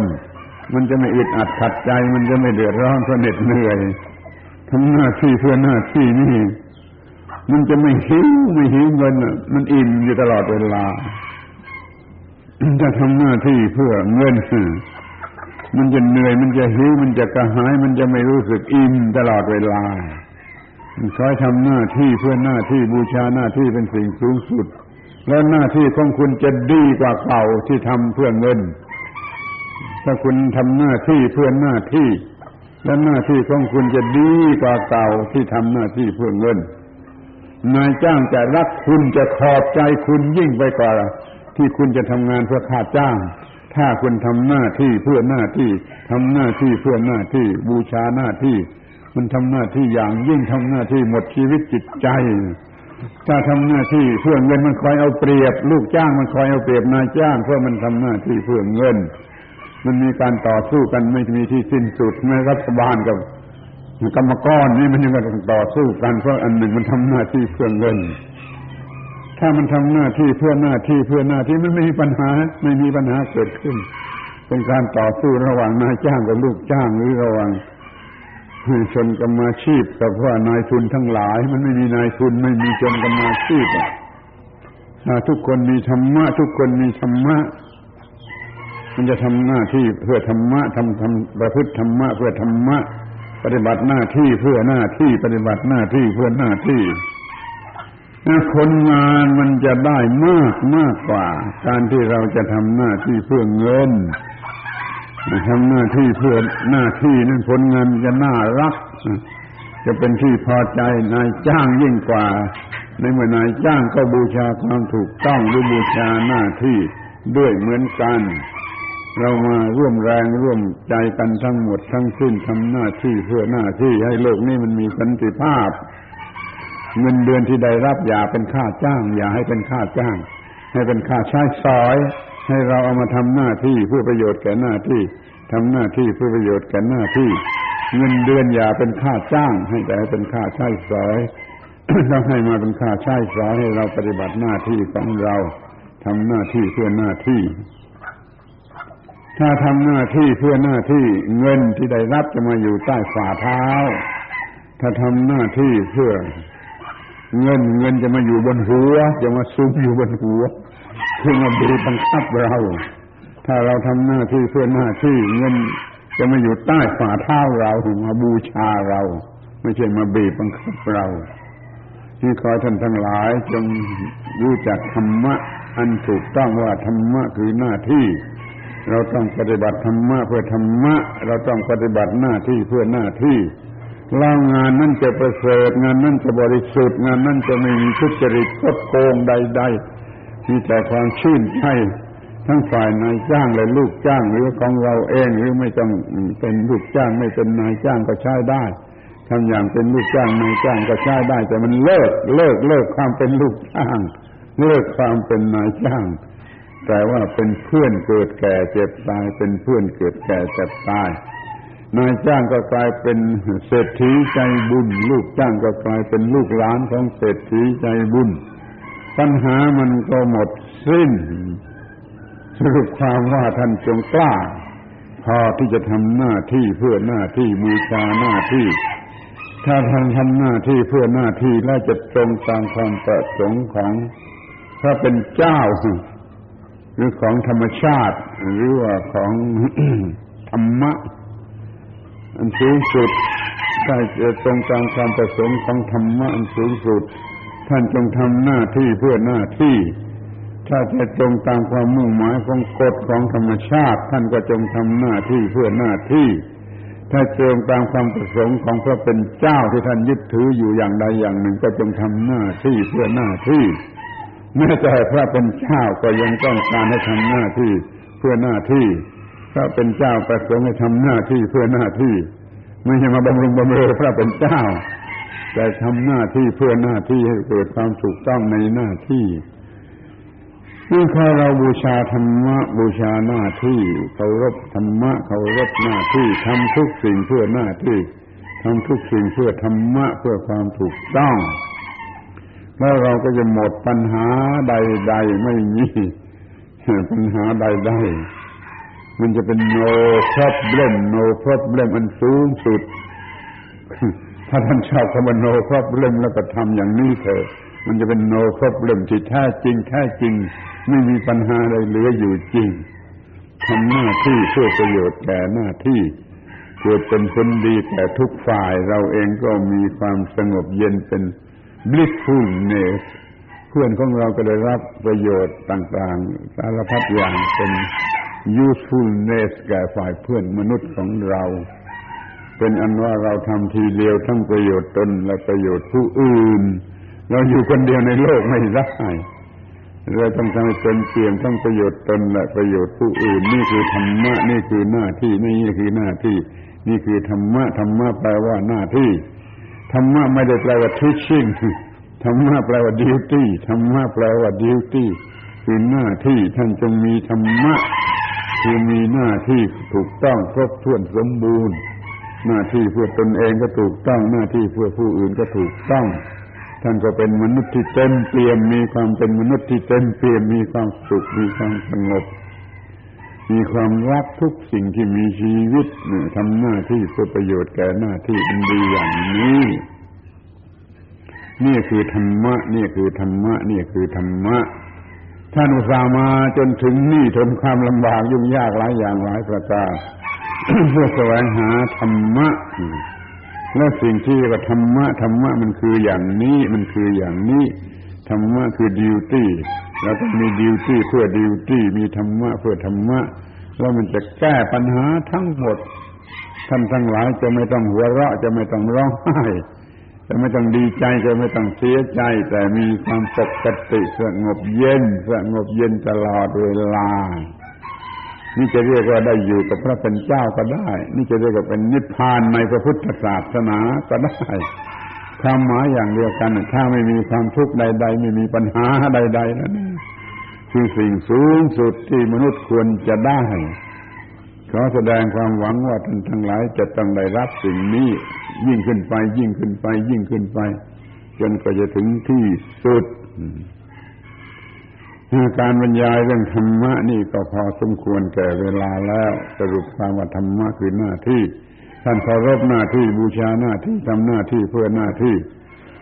Speaker 1: มันจะไม่อึดอัดขัดใจ มันจะไม่เดือดร้อนเพราะเหน็ดเหนื่อยทำหน้าที่เพื่อหน้าที่นี่ มันจะไม่หิวไม่หิวเงินมันอิ่มอยู่ตลอดเวลาจะทำหน้าที่เพื่อเงินมันจะเหนื่อยมันจะหิวมันจะกระหาย มันจะไม่รู้สึกอิ่มตลอดเวลาคอยทำหน้าที่เพื่อหน้าที่บูชาหน้าที่เป็นสิ่งสูงสุด แล้วหน้าที่ของคุณจะดีกว่าเก่าที่ทำเพื่อเงิน ถ้าคุณทำหน้าที่เพื่อหน้าที่ และหน้าที่ของคุณจะดีกว่าเก่าที่ทำหน้าที่เพื่อเงิน นายจ้างจะรักคุณจะขอบใจคุณยิ่งไปกว่าที่คุณจะทำงานเพื่อค่าจ้าง ถ้าคุณทำหน้าที่เพื่อหน้าที่ทำหน้าที่เพื่อหน้าที่บูชาหน้าที่ มันทำหน้าที่อย่างยิ่งทำหน้าที่หมดชีวิตจิตใจ ถ้าทำหน้าที่เพื่อเงินมันคอยเอาเปรียบ ลูกจ้างมันคอยเอาเปรียบนายจ้าง เพราะมันทำหน้าที่เพื่อเงิน มันมีการต่อสู้กันไม่มีที่สิ้นสุดแม้รัฐบาลกับ กรรมกรนี่มันยังต้องต่อสู้กันเพราะอันหนึ่งมันทำหน้าที่เพื่อเงิน ถ้ามันทำหน้าที่เพื่อหน้าที่เพื่อหน้าที่มันไม่มีปัญหา ไม่มีปัญหาเกิดขึ้น เป็นการต่อสู้ระหว่างนายจ้างกับลูกจ้างหรือระหว่างชนกรรมาชีพกับว่านายทุนทั้งหลาย มันไม่มีนายทุนไม่มีชนกรรมาชีพทุกคนมีธรรมะ ทุกคนมีธรรมะมันจะทำหน้าที่เพื่อธรรมะทำทำประพฤติธรรมะเพื่อธรรมะ ปฏิบัติหน้าที่เพื่อหน้าที่ปฏิบัติหน้าที่เพื่อหน้าที่คนงานมันจะได้มากมากกว่า การที่เราจะทำหน้าที่เพื่อเงินทำหน้าที่เพื่อหน้าที่นั้นผลงานจะน่ารัก จะเป็นที่พอใจนายจ้างยิ่งกว่า ในเมื่อนายจ้างก็บูชาความถูกต้องหรือบูชาหน้าที่ด้วยเหมือนกัน เรามาร่วมแรงร่วมใจกันทั้งหมดทั้งสิ้นทำหน้าที่เพื่อหน้าที่ให้โลกนี้มันมีสันติภาพ เงินเดือนที่ได้รับอย่าเป็นค่าจ้าง อย่าให้เป็นค่าจ้าง ให้เป็นค่าใช้สอย ให้เราเอามาทำหน้าที่เพื่อประโยชน์แก่หน้าที่ทำหน้าที่เพื่อประโยชน์แก่หน้าที่ เงินเดือนอย่าเป็นค่าจ้าง ให้แต่เป็นค่าใช้สอยต้องให้มาเป็นค่าใช้สอยให้เราปฏิบัติหน้าที่ของเราทำหน้าที่เพื่อหน้าที่ ถ้าทำหน้าที่เพื่อหน้าที่เงินที่ได้รับจะมาอยู่ใต้ฝ่าเท้า ถ้าทำหน้าที่เพื่อเงินเงินจะมาอยู่บนหัว จะมาซุมอยู่บนหัวคือมาบีบบังคับเรา ถ้าเราทำหน้าที่เพื่อหน้าที่เงินจะมาอยู่ใต้ฝ่าเท้าเรามาบูชาเรา ไม่ใช่มาบีบบังคับเราที่ขอท่านทั้งหลายจงรู้จักธรรมะ อันถูกต้องว่าธรรมะคือหน้าที่ เราต้องปฏิบัติธรรมะเพื่อธรรมะ เราต้องปฏิบัติหน้าที่เพื่อหน้าที่แล้วงานนั่นจะประเสริฐงานนั่นจะบริสุทธิ์งานนั่นจะไม่มีทุจริตคดโกงใด ๆ มีแต่ความชื่นใจทั้งฝ่ายนายจ้างและลูกจ้างหรือของเราเองหรือไม่ต้องเป็นลูกจ้างไม่เป็นนายจ้างก็ใช้ได้ทำอย่างเป็นลูกจ้างนายจ้างก็ใช้ได้ แต่มันเลิกเลิกเลิกความเป็นลูกจ้าง เลิกความเป็นนายจ้าง แต่ว่าเป็นเพื่อนเกิดแก่เจ็บตาย เป็นเพื่อนเกิดแก่เจ็บตาย นายจ้างก็กลายเป็นเศรษฐีใจบุญ ลูกจ้างก็กลายเป็นลูกหลานของเศรษฐีใจบุญ ปัญหามันก็หมดสิ้น สรุปความว่าท่านจงกล้า พอที่จะทำหน้าที่เพื่อหน้าที่มูชาหน้าที่ถ้าท่านทำหน้าที่เพื่อหน้าที่และจะตรงตามความประสงค์ของถ้าเป็นเจ้า รือของธรรมชาติ หรือว่าของธรรมะ อันสูงสุดถ้าจะตรงตามความประสงค์ของธรรมะอันสูงสุด ท่านจงทำหน้าที่เพื่อหน้าที่ ถ้าจะตรงตามความมุ่งหมายของกฎของธรรมชาติ ท่านก็จงทำหน้าที่เพื่อหน้าที่ ถ้าเจิมตามความประสงค์ของพระเป็นเจ้าที่ท่านยึดถืออยู่อย่างใดอย่างหนึ่ง ก็จงทำหน้าที่เพื่อหน้าที่ แม้แต่พระเป็นเจ้าก็ยังต้องการให้ทำหน้าที่เพื่อหน้าที่พระเป็นเจ้าประสงค์ให้ทำหน้าที่เพื่อหน้าที่ ไม่ใช่มาบำรุงบำเรอพระเป็นเจ้า แต่ทำหน้าที่เพื่อหน้าที่ให้เกิดความถูกต้องในหน้าที่นี่ถ้าเราบูชาธรรมะบูชาหน้าที่เคารพธรรมะเคารพหน้าที่ทำทุกสิ่งเพื่อหน้าที่ทำทุกสิ่งเพื่อธรรมะเพื่อความถูกต้อง แล้วเราก็จะหมดปัญหาใด ๆ ไม่มีปัญหาใด ๆ มันจะเป็น no problem no problem อันสูงสุด ถ้าท่านชอบคำว่า no problem แล้วก็ทำอย่างนี้เถอะมันจะเป็น no problem ที่แท้จริงแท้จริง ไม่มีปัญหาอะไรเหลืออยู่จริงทำหน้าที่เพื่อประโยชน์แก่หน้าที่เกิดเป็นผลดีแก่ทุกฝ่ายเราเองก็มีความสงบเย็นเป็น blissfulness เพื่อนของเราก็ได้รับประโยชน์ต่าง ๆ สารพัดอย่างเป็น usefulness แก่ฝ่ายเพื่อนมนุษย์ของเรา เป็นอันว่าเราทำทีเดียวทั้งประโยชน์ตนและประโยชน์ผู้อื่น เราอยู่คนเดียวในโลกไม่ได้เราต้องทำให้เป็นเปลี่ยนทั้งประโยชน์ตนและประโยชน์ผู้อื่น นี่คือธรรมะนี่คือหน้าที่นี่คือหน้าที่ นี่คือธรรมะธรรมะแปลว่าหน้าที่ ธรรมะไม่ได้แปลว่า teaching ธรรมะแปลว่า duty ธรรมะแปลว่า duty คือหน้าที่ท่านจงมีธรรมะคือมีหน้าที่ถูกต้องครบถ้วนสมบูรณ์ หน้าที่เพื่อตนเองก็ถูกต้อง หน้าที่เพื่อผู้อื่นก็ถูกต้อง ท่านก็เป็นมนุษย์ที่เต็มเปี่ยมมีความเป็นมนุษย์ที่เต็มเปี่ยมมีความสุขมีความสงบ มีความรักทุกสิ่งที่มีชีวิตทำหน้าที่เพื่อประโยชน์แก่หน้าที่เป็นดีอย่างนี้ นี่คือธรรมะ นี่คือธรรมะ นี่คือธรรมะท่านอุตส่าห์มาจนถึงนี่ทนความลำบากยุ่งยากหลายอย่างหลายประการเพื่อแสวงหาธรรมะและสิ่งที่ว่าธรรมะธรรมะมันคืออย่างนี้ มันคืออย่างนี้ธรรมะคือดิวตี้ เราต้องมีดิวตี้เพื่อดิวตี้มีธรรมะเพื่อธรรมะ แล้วมันจะแก้ปัญหาทั้งหมด ท่านทั้งหลายจะไม่ต้องหัวเราะจะไม่ต้องร้องไห้จะไม่ต้องดีใจจะไม่ต้องเสียใจ แต่มีความปกติสงบเย็นสงบเย็นตลอดเวลา นี่จะเรียกว่าได้อยู่กับพระเป็นเจ้าก็ได้ นี่จะเรียกว่าเป็นนิพพานในพระพุทธศาสนาก็ได้ ความหมายอย่างเดียวกัน ถ้าไม่มีความทุกข์ใด ๆ ไม่มีปัญหาใดๆแล้วนี่คือสิ่งสูงสุดที่มนุษย์ควรจะได้ขอแสดงความหวังว่าท่านทั้งหลายจะต้องได้รับสิ่งนี้ ยิ่งขึ้นไป ยิ่งขึ้นไป ยิ่งขึ้นไป จนก็จะถึงที่สุดการบรรยายเรื่องธรรมะนี่ก็พอสมควรแก่เวลาแล้ว สรุปความว่าธรรมะคือหน้าที่ ท่านเคารพหน้าที่บูชาหน้าที่ทำหน้าที่เพื่อหน้าที่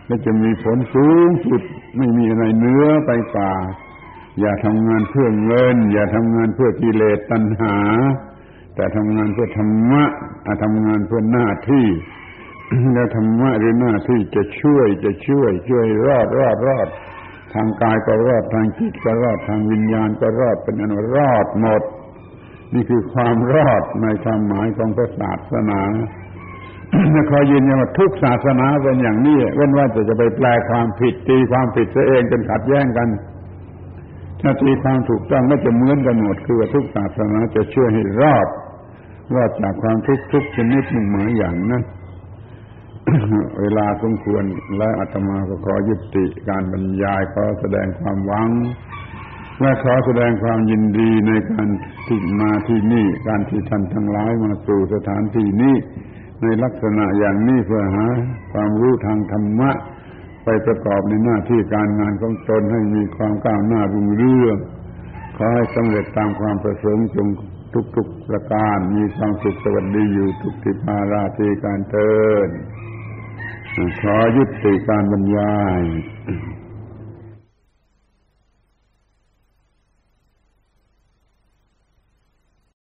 Speaker 1: และจะมีผลสูงสุดไม่มีอะไรเนื้อไปกว่าอย่าทำงานเพื่อเงิน อย่าทำงานเพื่อกิเลสตัณหา แต่ทำงานเพื่อธรรมะทำงานเพื่อหน้าที่ แล้วธรรมะหรือหน้าที่จะช่วยจะช่วย ช่วยรอดรอดรอดทางกายก็รอดทางจิตก็รอดทางวิญญาณก็รอดเป็นอันรอดหมด นี่คือความรอดในความหมายของพระศาสนาขอยืนยันว่าทุกศาสนาเป็นอย่างนี้ เว้นว่าจะจะไปแปลความผิดตีความผิดซะเองจนขัดแย้งกัน ถ้าตีความถูกต้องก็จะเหมือนกันหมดคือว่าทุกศาสนาจะช่วยให้รอดรอดจากความทุกข์ทุกชนิดมุ่งหมายอย่างนั้นเวลาสมควรและอาตมาก็ขอยุติการบรรยายขอแสดงความหวัง และขอแสดงความยินดีในการที่มาที่นี่ การที่ท่านทั้งหลายมาสู่สถานที่นี้ ในลักษณะอย่างนี้เพื่อหาความรู้ทางธรรมะ ไปประกอบในหน้าที่การงานของตนให้มีความก้าวหน้ารุ่งเรืองขอให้สำเร็จตามความประสงค์จงทุกๆประการ มีความสุขสวัสดีอยู่ทุกทิพาราตีการเตินขอยุติการบรรยาย